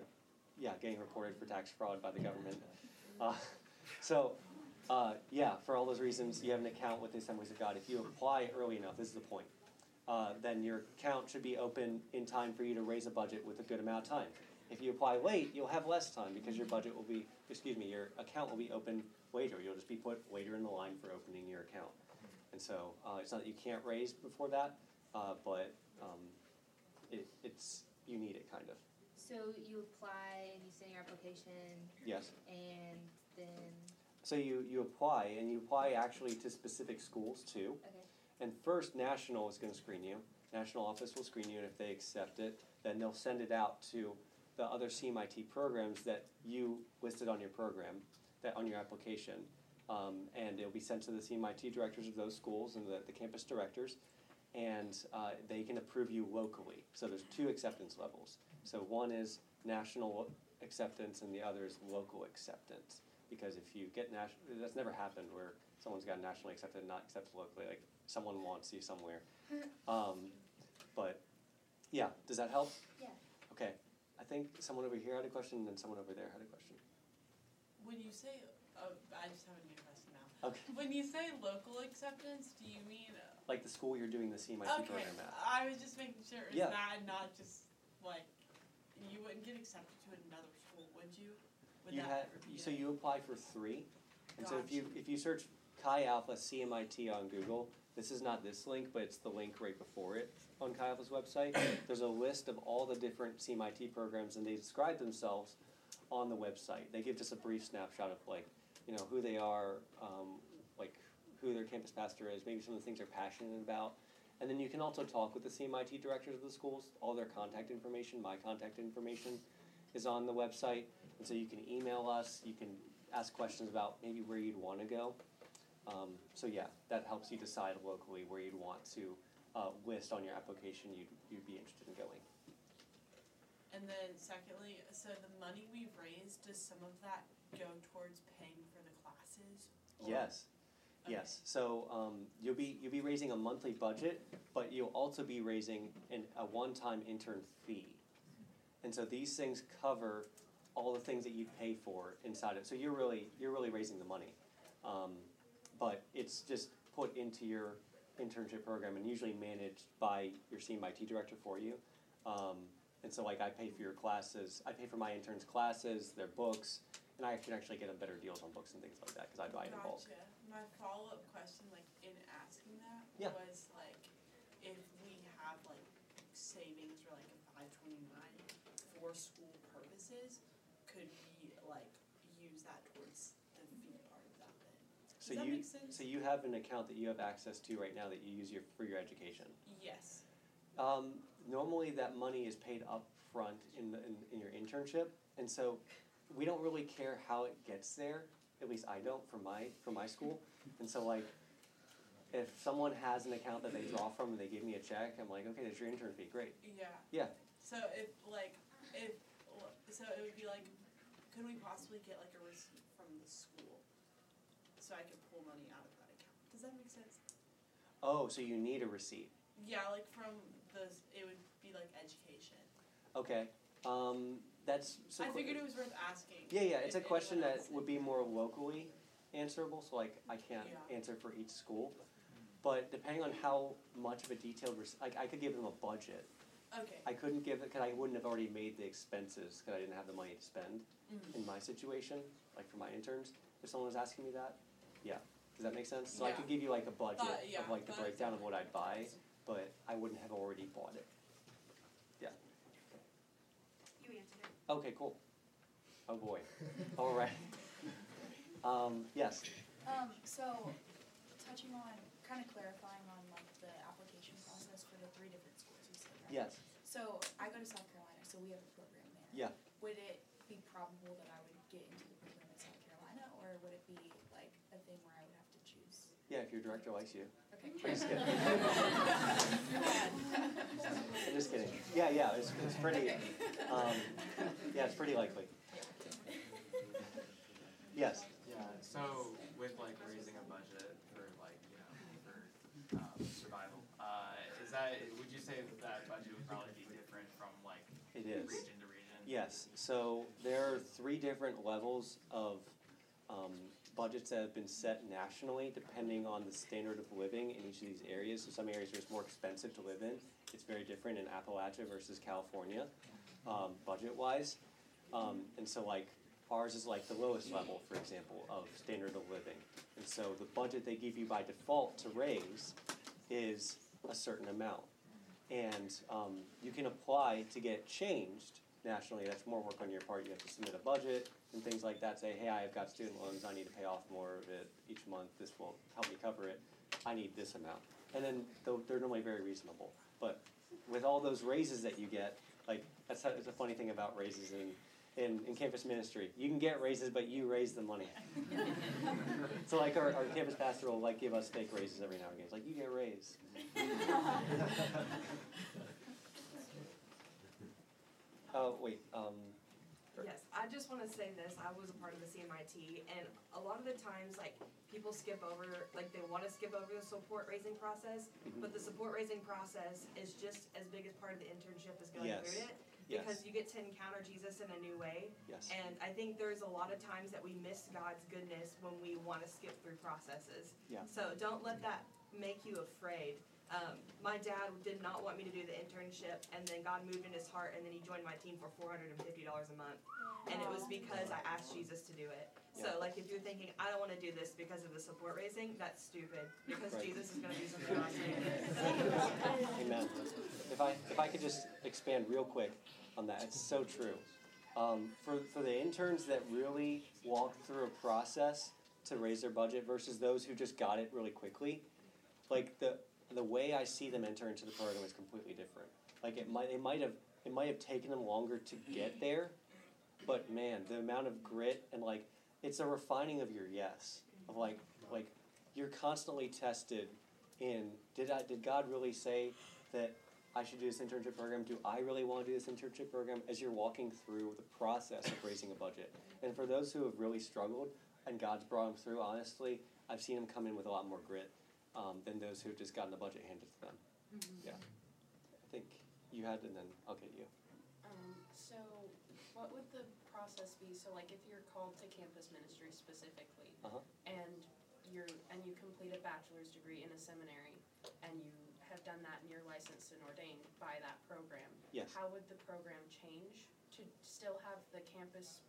S1: yeah getting reported for tax fraud by the government. Uh, [laughs] so uh, yeah, for all those reasons, you have an account with the Assemblies of God. If you apply early enough, this is the point, uh, then your account should be open in time for you to raise a budget with a good amount of time. If you apply late, you'll have less time because your budget will be, excuse me, your account will be open later. You'll just be put later in the line for opening your account. And so uh, it's not that you can't raise before that, uh, but um, it, it's you need it kind of.
S9: So you apply and you send your application
S1: Yes.
S9: and then,
S1: So you, you apply, and you apply actually to specific schools too.
S9: okay,
S1: And first, National is going to screen you. National office will screen you, and if they accept it, then they'll send it out to the other CMIT programs that you listed on your program, that on your application. Um, and it'll be sent to the CMIT directors of those schools and the, the campus directors, and uh, they can approve you locally. So there's two acceptance levels. So one is national acceptance, and the other is local acceptance. Because if you get national, that's never happened where someone's got nationally accepted and not accepted locally. Like someone wants you somewhere. [laughs] Um, but yeah, does that help?
S9: Yeah.
S1: Okay, I think someone over here had a question, and then someone over there had a question.
S5: When you say, oh, I just have a new question now.
S1: Okay,
S5: When you say local acceptance, do you mean?
S1: Uh, like the school you're doing the CMIT
S5: okay,
S1: program at.
S5: I was just making sure. Is
S1: Yeah.
S5: that not just like you wouldn't get accepted to another school, would you? Would
S1: You
S5: that
S1: had, so you apply for three, and so if you, if you search Chi Alpha CMIT on Google, this is not this link, but it's the link right before it on Alpha's website. [coughs] There's a list of all the different CMIT programs, and they describe themselves on the website. They give just a brief snapshot of like, you know, who they are, um, like who their campus pastor is, maybe some of the things they're passionate about. And then you can also talk with the CMIT directors of the schools. All their contact information, my contact information, is on the website. And so you can email us, you can ask questions about maybe where you'd want to go. Um, so yeah, that helps you decide locally where you'd want to uh, list on your application you'd, you'd be interested in going.
S5: And then secondly, so the money we've raised, does some of that go towards paying for the classes? Or-
S1: Yes,
S5: Okay.
S1: yes. So um, you'll be you'll be raising a monthly budget, but you'll also be raising an, a one-time intern fee. And so these things cover all the things that you pay for inside it. So you're really you're really raising the money, um, but it's just put into your internship program and usually managed by your CMIT director for you. Um, and so like I pay for your classes, I pay for my interns' classes, their books, and I can actually get them better deals on books and things like that because I buy it in bulk.
S5: Gotcha. My follow-up question, like in asking that,
S1: Yeah.
S5: was like, if we have like savings or like a five twenty-nine for school purposes, could we like use that towards the fee part of that then? Does
S1: So
S5: that
S1: you so you have an account that you have access to right now that you use your for your education.
S5: Yes.
S1: Um, normally, that money is paid up front in, the, in, in your internship, and so we don't really care how it gets there. At least I don't for my for my school. And so like, if someone has an account that they draw from and they give me a check, I'm like, okay, that's your intern fee, great.
S5: Yeah.
S1: Yeah.
S5: So if like, if, so it would be like, could we possibly get like a receipt from the school? So I could pull money out of that account? Does that make sense?
S1: Oh, so you need a receipt.
S5: Yeah, like from the, it would be like education.
S1: Okay. Um, that's so.
S5: I
S1: qu-
S5: figured it was worth asking.
S1: Yeah, yeah, it's a question that would be more locally answerable, so like I can't
S5: Yeah.
S1: answer for each school. But depending on how much of a detailed, res- like I could give them a budget.
S5: Okay.
S1: I couldn't give it, cause I wouldn't have already made the expenses, cause I didn't have the money to spend
S5: Mhm.
S1: in my situation, like for my interns. If someone was asking me that, yeah, does that make sense? So I
S5: Yeah.
S1: could give you like a budget
S5: Thought- yeah,
S1: of like the
S5: that
S1: breakdown of what I'd buy, but I wouldn't have already bought it.
S3: You answered it.
S1: Okay, cool. Oh boy, alright. [laughs] Um, yes,
S10: Um, so, touching on, kind of clarifying on like the application process for the three different schools you said, right?
S1: yes,
S10: So, I go to South Carolina, so we have a program there.
S1: yeah.
S10: Would it be probable that I would get into the program in South Carolina, or would it be like a thing where I would have to choose?
S1: Yeah, if your director likes you.
S10: Okay.
S1: I'm just kidding. I'm just kidding. Yeah, yeah, it's, it's pretty, um, yeah, it's pretty likely. Yes,
S11: Yeah, so with like raising a budget for like, you know, for um survival, uh is that, would you say that that budget would probably be different from like
S1: it is.
S11: region to region?
S1: Yes, so there are three different levels of um, budgets that have been set nationally depending on the standard of living in each of these areas. So some areas are just more expensive to live in. It's very different in Appalachia versus California, um, budget wise. Um, and so like ours is like the lowest level, for example, of standard of living. And so the budget they give you by default to raise is a certain amount. And um, you can apply to get changed nationally. That's more work on your part. You have to submit a budget and things like that. Say, hey, I've got student loans. I need to pay off more of it each month. This will help me cover it. I need this amount. And then they're normally very reasonable. But with all those raises that you get, like that's how, it's a funny thing about raises in, in, in campus ministry. You can get raises, but you raise the money. [laughs] so like our, our campus pastor will like give us fake raises every now and again. It's like you get a [laughs] Oh wait, um,
S12: Yes, I just wanna say this, I was a part of the CMIT, and a lot of the times, like, people skip over, like, they wanna skip over the support raising process,
S1: Mhm.
S12: but the support raising process is just as big as part of the internship as going
S1: Yes.
S12: through it.
S1: yes,
S12: Because you get to encounter Jesus in a new way,
S1: yes,
S12: and I think there's a lot of times that we miss God's goodness when we wanna skip through processes.
S1: Yeah.
S12: So don't let that make you afraid. Um, my dad did not want me to do the internship, and then God moved in his heart, and then he joined my team for four hundred and fifty dollars a month. And it was because I asked Jesus to do it. So like if you're thinking, I don't wanna do this because of the support raising, that's stupid, because
S1: Right.
S12: Jesus is gonna do something [laughs] awesome.
S1: amen. If I, if I could just expand real quick on that, it's so true. Um, for, for the interns that really walked through a process to raise their budget versus those who just got it really quickly, like the, the way I see them enter into the program is completely different. Like it might, it might have, it might have taken them longer to get there, but man, the amount of grit and like, it's a refining of your yes, of like, like, you're constantly tested in, did I, did God really say that I should do this internship program? Do I really want to do this internship program? As you're walking through the process of raising a budget. And for those who have really struggled and God's brought them through, honestly, I've seen them come in with a lot more grit um, than those who've just gotten the budget handed to them. Yeah. I think you had, and then I'll get you.
S13: Um, so what would the process be? So like if you're called to campus ministry specifically
S1: Uh-huh.
S13: and you're and you complete a bachelor's degree in a seminary and you have done that and you're licensed and ordained by that program,
S1: Yes.
S13: how would the program change to still have the campus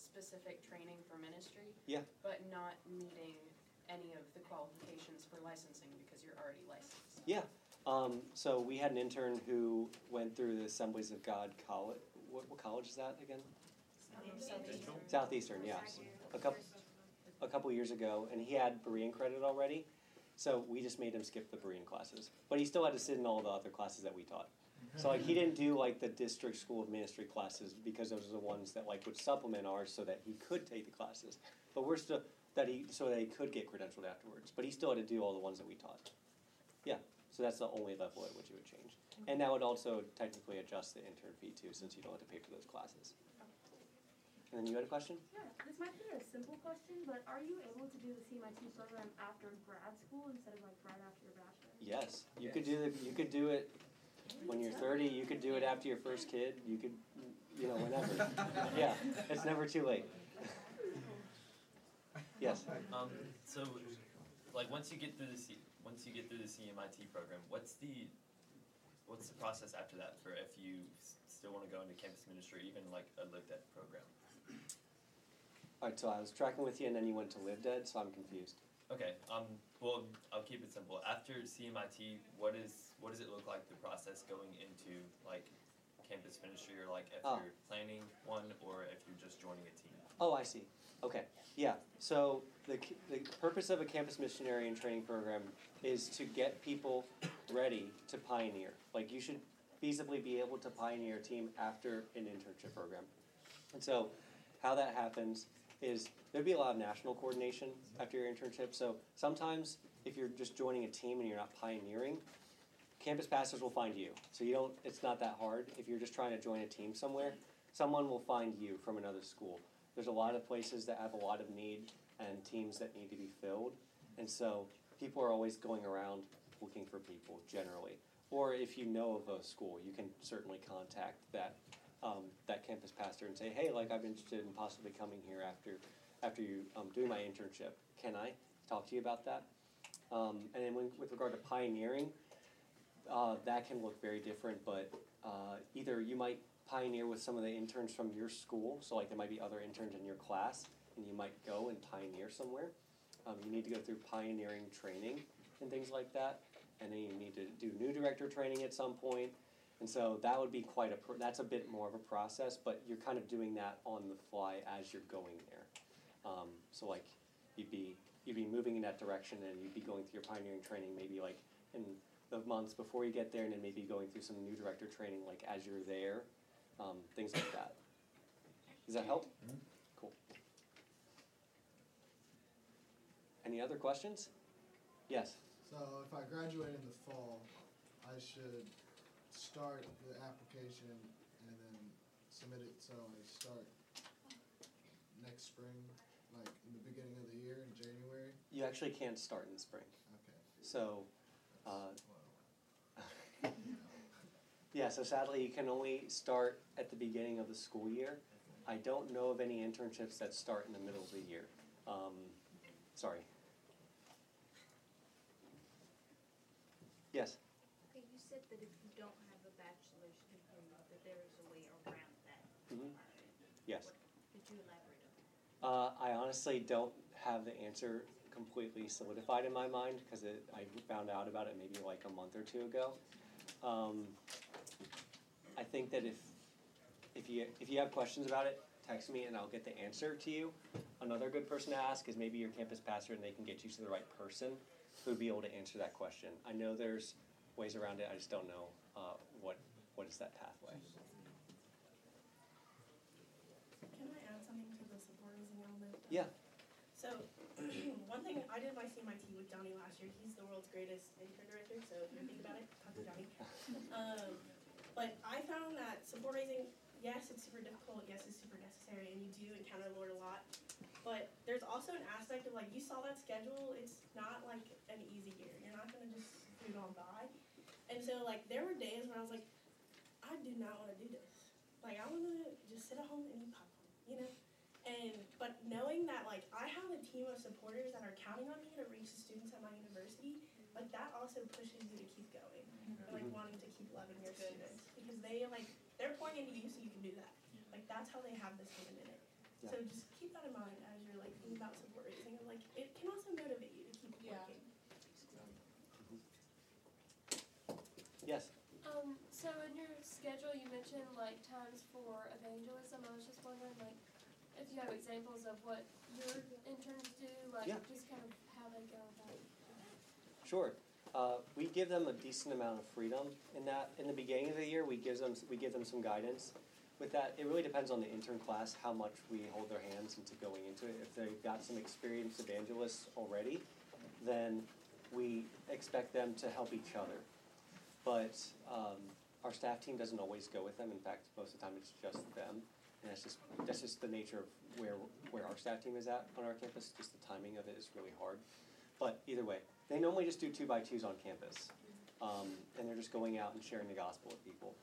S13: specific training for ministry?
S1: Yeah.
S13: But not meeting any of the qualifications for licensing because you're already licensed?
S1: Yeah. Um, so we had an intern who went through the Assemblies of God college. What, what college is that again?
S13: Southeastern.
S1: Southeastern, yes. A couple, a couple years ago, and he had Berean credit already. So we just made him skip the Berean classes, but he still had to sit in all the other classes that we taught. So like he didn't do like the district school of ministry classes because those are the ones that like would supplement ours so that he could take the classes. But we're still that he so that he could get credentialed afterwards. But he still had to do all the ones that we taught. Yeah. So that's the only level at which it would change. And that would also technically adjust the intern fee too, since you don't have to pay for those classes. And then you had a question?
S14: Yeah, this might be a simple question, but are you able to do the CMIT program after grad school instead of like right after your bachelor's?
S1: Yes, you could do the, you could do it when you're thirty. You could do it after your first kid. You could you know, whenever. [laughs] yeah, it's never too late. Yes.
S4: Um, so, like, once you get through the C, once you get through the CMIT program, what's the, what's the process after that for if you s- still want to go into campus ministry, even like a Live Dead program?
S1: All right, so I was tracking with you, and then you went to Live Dead, so I'm confused.
S4: Okay. Um. Well, I'll keep it simple. After CMIT, what is what does it look like the process going into like campus ministry, or like if
S1: Oh.
S4: you're planning one, or if you're just joining a team?
S1: Oh, I see. Okay, yeah. So the the purpose of a campus missionary and training program is to get people ready to pioneer. Like you should feasibly be able to pioneer a team after an internship program. And so, how that happens is there'd be a lot of national coordination after your internship. So sometimes if you're just joining a team and you're not pioneering, campus pastors will find you. So you don't. It's not that hard if you're just trying to join a team somewhere. Someone will find you from another school. There's a lot of places that have a lot of need and teams that need to be filled, and so people are always going around looking for people generally. Or if you know of a school, you can certainly contact that um, that campus pastor and say, hey, like I'm interested in possibly coming here after after you um, doing my internship. Can I talk to you about that? Um, and then when, with regard to pioneering, uh, that can look very different, but uh, either you might pioneer with some of the interns from your school, so like there might be other interns in your class, and you might go and pioneer somewhere. Um, you need to go through pioneering training and things like that, and then you need to do new director training at some point. And so that would be quite a that's a bit more of a process, but you're kind of doing that on the fly as you're going there. Um, so like you'd be you'd be moving in that direction, and you'd be going through your pioneering training maybe like in the months before you get there, and then maybe going through some new director training like as you're there, um, things like that. Does that help?
S4: Mhm.
S1: Cool. Any other questions? Yes.
S15: So if I graduate in the fall, I should start the application and then submit it, so I start next spring, like in the beginning of the year in January?
S1: You actually can't start in the spring.
S15: Okay.
S1: So, uh, [laughs]
S15: Well,
S1: yeah, so sadly, you can only start at the beginning of the school year. I don't know of any internships that start in the middle of the year. Um, sorry. Yes.
S9: Okay, you said that if you don't have a bachelor's degree, that there is a way around that.
S1: Mhm. Yes.
S9: What- Could you elaborate on
S1: Uh, I honestly don't have the answer completely solidified in my mind because I found out about it maybe like a month or two ago. Um, I think that if if you if you have questions about it, text me and I'll get the answer to you. Another good person to ask is maybe your campus pastor and they can get you to the right person who would be able to answer that question. I know there's ways around it. I just don't know uh, what what is that pathway.
S16: Can I add something to the supporters that?
S1: Yeah.
S16: So, [clears throat] one thing, I did my CMIT with Johnny last year, he's the world's greatest intern director, so if you're thinking about it, talk to Johnny. [laughs] Um, but I found that support raising, yes, it's super difficult, yes, it's super necessary, and you do encounter the Lord a lot. But there's also an aspect of like, you saw that schedule, it's not like an easy year, you're not gonna just boot on by. And so like, there were days when I was like, I do not wanna do this. Like, I wanna just sit at home and eat popcorn, you know? And but knowing that like I have a team of supporters that are counting on me to reach the students at my university, like that also pushes you to keep going. And like
S1: Mhm.
S16: wanting to keep loving your students. Because they like they're pouring into you so you can do that. Like that's how they have this hand in it. So just keep that in mind as you're like thinking about support raising and like it can also motivate you to keep
S2: Yeah.
S16: working.
S1: Yes.
S14: Um, so in your schedule, you mentioned like times for evangelism. I was just wondering, like, if you have examples of what your interns do, like,
S1: Yeah.
S14: just kind of how they go about it.
S1: Sure. Uh, we give them a decent amount of freedom in that. In the beginning of the year, we give them we give them some guidance. With that, it really depends on the intern class how much we hold their hands into going into it. If they've got some experienced evangelists already, then we expect them to help each other. But um, our staff team doesn't always go with them. In fact, most of the time it's just them, and that's just that's just the nature of where where our staff team is at on our campus. Just the timing of it is really hard. But either way, they normally just do two by twos on campus, um, and they're just going out and sharing the gospel with people.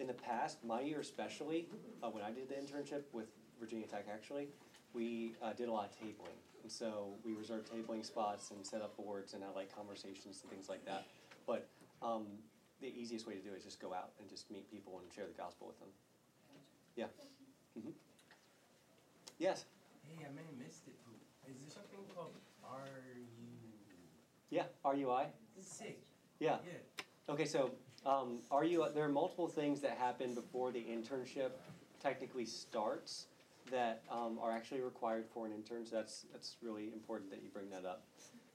S1: in the past, my year especially, uh, when I did the internship with Virginia Tech actually, we uh, did a lot of tabling. And so we reserved tabling spots and set up boards and had like conversations and things like that. But um, the easiest way to do it is just go out and just meet people and share the gospel with them. Yeah. hmm Yes.
S17: Hey, I may have missed it. Is there something called RU?
S1: Yeah. RUI.
S17: Sick.
S1: Yeah.
S17: Yeah.
S1: Okay, so um, are you? There are multiple things that happen before the internship technically starts that um, are actually required for an intern. So that's that's really important that you bring that up.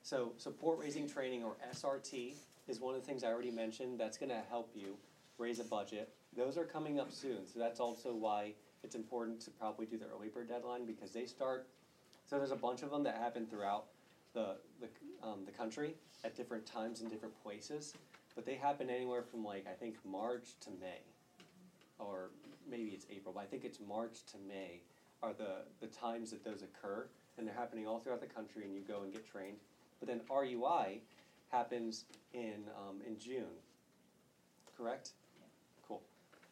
S1: So support raising training or SRT is one of the things I already mentioned. That's going to help you raise a budget. Those are coming up soon, so that's also why it's important to probably do the early bird deadline because they start. So there's a bunch of them that happen throughout the the, um, the country at different times in different places, but they happen anywhere from like I think March to May, or maybe it's April, but I think it's March to May are the the times that those occur, and they're happening all throughout the country, and you go and get trained. But then RUI happens in um, in June, correct? Cool.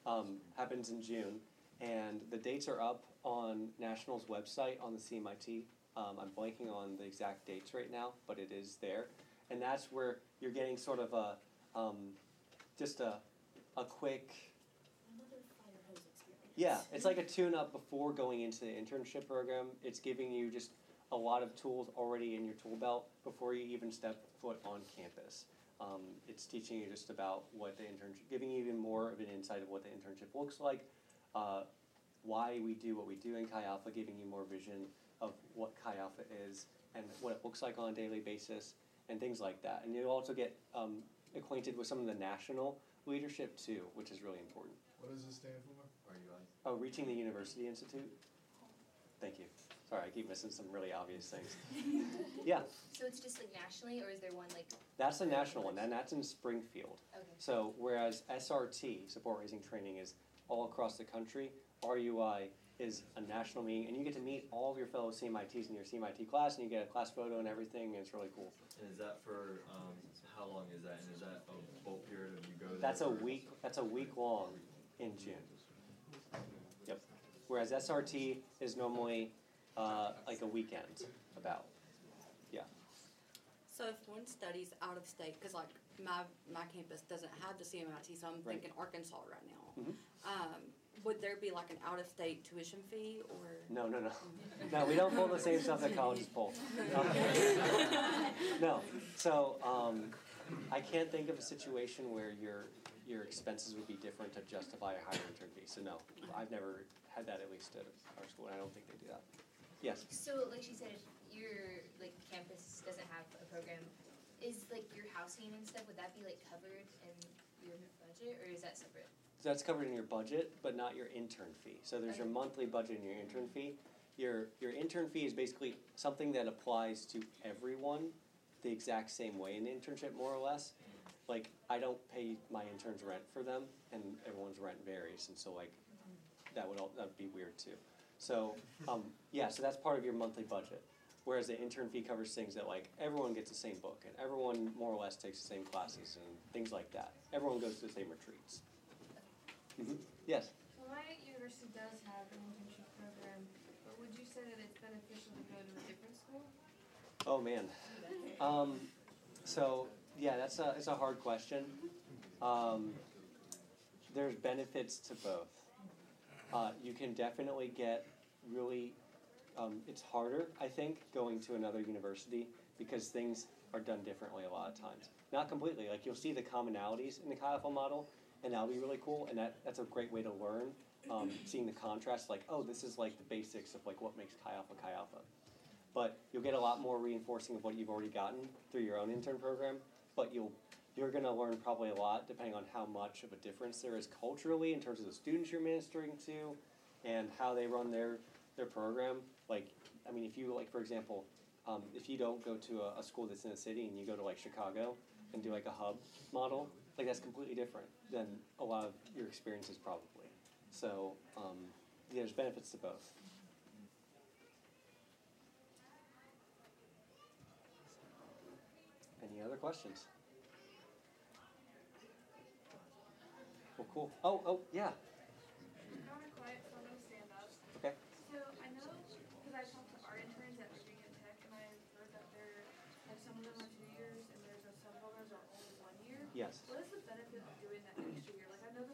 S1: Um, happens in June, and the dates are up on National's website on the CMIT. Um, I'm blanking on the exact dates right now, but it is there, and that's where you're getting sort of a um, just a a quick
S16: Another fire hose experience.
S1: yeah, it's like a [laughs] tune up before going into the internship program. It's giving you just a lot of tools already in your tool belt before you even step foot on campus. Um, it's teaching you just about what the internship, giving you even more of an insight of what the internship looks like, uh, why we do what we do in Chi Alpha, giving you more vision of what Chi Alpha is and what it looks like on a daily basis, and things like that. And you'll also get um, acquainted with some of the national leadership too, which is really important.
S15: What does this stand for?
S8: RUI.
S1: Oh, Reaching the University Institute? Thank you. Sorry, I keep missing some really obvious things. [laughs] Yeah,
S6: So it's just like nationally, or is there one like?
S1: that's the national one, and that's in Springfield.
S6: Okay.
S1: So whereas SRT, support raising training, is all across the country, RUI is a national meeting, and you get to meet all of your fellow CMITs in your CMIT class, and you get a class photo and everything, and it's really cool.
S8: And is that for, um, how long is that, and is that a full period of you go there?
S1: That's a
S8: for-
S1: week, that's a week long in June. Yep. Whereas SRT is normally uh, like a weekend about. Yeah.
S18: So if one studies out of state, because like my, my campus doesn't have the CMIT, so I'm
S1: Right.
S18: thinking Arkansas right now.
S1: Mhm.
S18: Um, would there be like an out-of-state tuition fee or?
S1: No, no, no. No, we don't pull the same stuff that colleges pull. [laughs] No. So, um, I can't think of a situation where your, your expenses would be different to justify a higher intern fee. So no, I've never had that at least at our school, and I don't think they do that. Yes?
S6: So like she said, your like campus doesn't have a program. Is like your housing and stuff, would that be like covered in your budget, or is that separate?
S1: So that's covered in your budget, but not your intern fee. So there's your monthly budget and your intern fee. Your, your intern fee is basically something that applies to everyone the exact same way in the internship, more or less. Like, I don't pay my interns rent for them, and everyone's rent varies, and so like, that would all, that'd be weird too. So, um, yeah, so that's part of your monthly budget. Whereas the intern fee covers things that like, everyone gets the same book, and everyone more or less takes the same classes and things like that. Everyone goes to the same retreats. Mhm. Yes?
S14: Well, my university does have an internship program, but would you say that it's beneficial to go to a different school?
S1: Oh man. Um, so yeah, that's a it's a hard question. Um, there's benefits to both. Uh, you can definitely get really. Um, it's harder, I think, going to another university because things are done differently a lot of times. Not completely. Like you'll see the commonalities in the Chi model, and that'll be really cool. And that that's a great way to learn. Um, seeing the contrast, like oh, this is like the basics of like what makes Chi Alpha Chi Alpha but you'll get a lot more reinforcing of what you've already gotten through your own intern program. But you'll you're gonna learn probably a lot depending on how much of a difference there is culturally in terms of the students you're ministering to, and how they run their their program. Like, I mean, if you like, for example, um, if you don't go to a, a school that's in a city and you go to like Chicago and do like a hub model, like that's completely different than a lot of your experiences probably. So um, yeah, there's benefits to both. Any other questions? Well, cool. Oh, oh, yeah.
S19: Kind of quiet, so I'm gonna stand up.
S1: Okay.
S19: So I know, because I talked to our interns at Virginia Tech, and I heard that like, some of them are two years, and there's a, some programs are only one year.
S1: Yes.
S19: What is the benefit of doing that extra year? Like, I know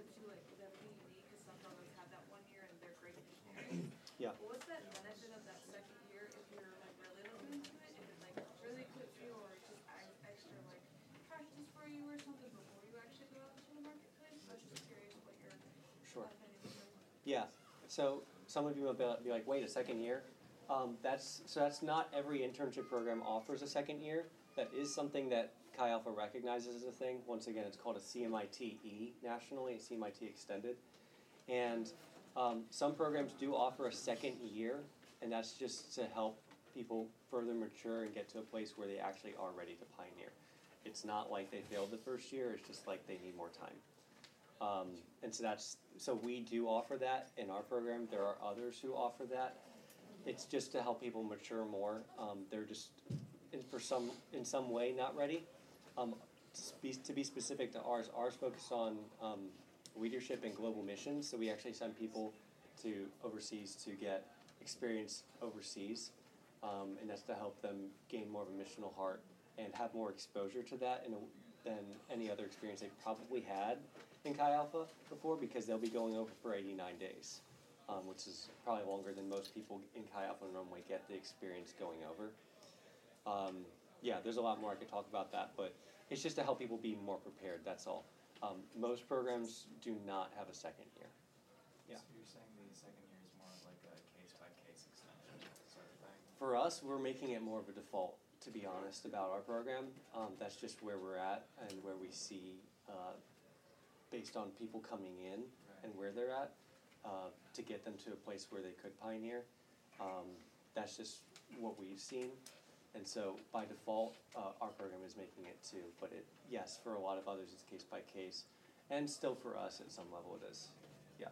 S19: the first year equips you, like, with everything because some programs have that one year and they're great missionaries.
S1: Yeah.
S19: But what's that benefit of that second year if you're, like, really looking into it? If it, like, really equips you, or just adds extra, like, practice for you or something before you actually go out into the marketplace? I was just curious what your
S1: Sure. Yeah. So some of you will be be like, wait, a second year? Um, that's so that's not every internship program offers a second year. That is something that Chi Alpha recognizes as a thing. Once again, it's called a CMITE nationally, CMIT extended, and um, some programs do offer a second year, and that's just to help people further mature and get to a place where they actually are ready to pioneer. It's not like they failed the first year. It's just like they need more time. Um, and so that's so we do offer that in our program. There are others who offer that. It's just to help people mature more. Um, they're just in, for some in some way not ready. Um, to, be, specific to ours, ours focus on um, leadership and global missions. So we actually send people to overseas to get experience overseas, um, and that's to help them gain more of a missional heart and have more exposure to that in a, than any other experience they probably had in Chi Alpha before because they'll be going over for 89 days, um, which is probably longer than most people in Chi Alpha normally get the experience going over. Um, yeah, there's a lot more I could talk about that, but it's just to help people be more prepared, that's all. Um, most programs do not have a second year. Yeah.
S11: So you're saying the second year is more like a case by case extension sort of thing?
S1: For us, we're making it more of a default, to be honest, about our program. Um, that's just where we're at and where we see, uh, based on people coming in and where they're at, uh, to get them to a place where they could pioneer. Um, that's just what we've seen. And so by default, uh, our program is making it too. But it, yes, for a lot of others, it's case by case. And still for us, at some level, it is. Yeah.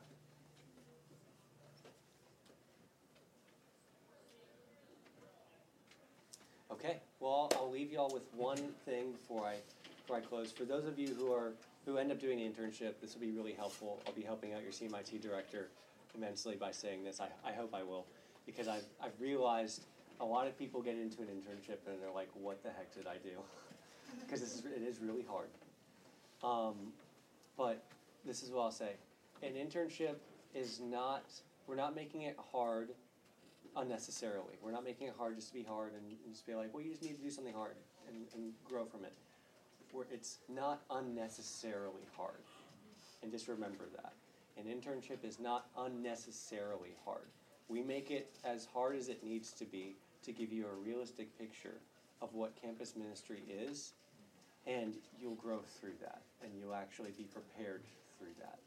S1: Okay, well, I'll, leave y'all with one thing before I, before I close. For those of you who are, who end up doing the internship, this will be really helpful. I'll be helping out your CMIT director immensely by saying this. I, I hope I will, because I've, I've realized a lot of people get into an internship and they're like, what the heck did I do? [laughs] Because it is really hard. Um, but this is what I'll say. An internship is not, we're not making it hard unnecessarily. We're not making it hard just to be hard and, and just be like, well, you just need to do something hard and, and grow from it. Where it's not unnecessarily hard. And just remember that. An internship is not unnecessarily hard. We make it as hard as it needs to be to give you a realistic picture of what campus ministry is, and you'll grow through that, and you'll actually be prepared through that.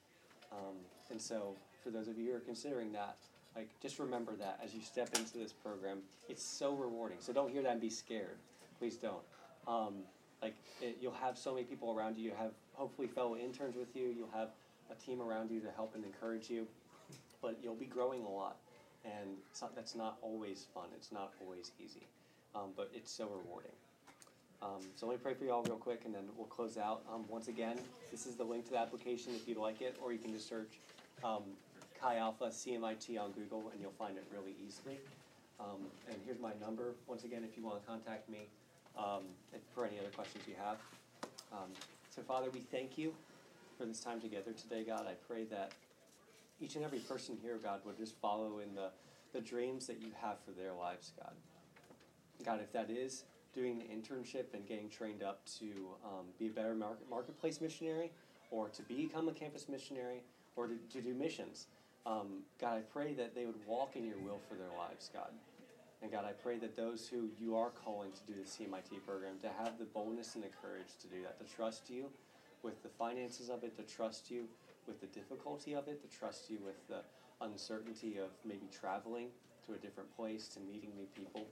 S1: Um, and so, for those of you who are considering that, like just remember that as you step into this program, it's so rewarding. So don't hear that and be scared. Please don't. Um, like it, you'll have so many people around you. You have hopefully fellow interns with you. You'll have a team around you to help and encourage you. But you'll be growing a lot, and that's not always fun. It's not always easy, um, but it's so rewarding. Um, so let me pray for you all real quick, and then we'll close out. Um, once again, this is the link to the application if you'd like it, or you can just search um, Chi Alpha CMIT on Google, and you'll find it really easily. Um, and here's my number. Once again, if you want to contact me um, for any other questions you have. So, Father, we thank you for this time together today, God. I pray that each and every person here, God, would just follow in the, the dreams that you have for their lives, God. God, if that is doing the internship and getting trained up to um, be a better market, marketplace missionary, or to become a campus missionary, or to, to do missions, um, God, I pray that they would walk in your will for their lives, God. And God, I pray that those who you are calling to do the CMIT program, to have the boldness and the courage to do that, to trust you with the finances of it, to trust you with the difficulty of it, to trust you with the uncertainty of maybe traveling to a different place, to meeting new people.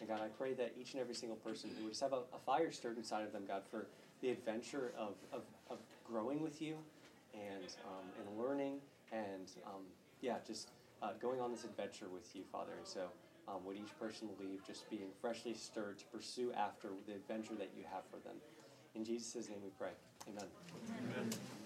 S1: And God, I pray that each and every single person who would just have a, a fire stirred inside of them, God, for the adventure of, of, of growing with you and, um, and learning and, um, yeah, just uh, going on this adventure with you, Father. And so, um, would each person leave just being freshly stirred to pursue after the adventure that you have for them. In Jesus' name we pray. Amen.
S8: Amen.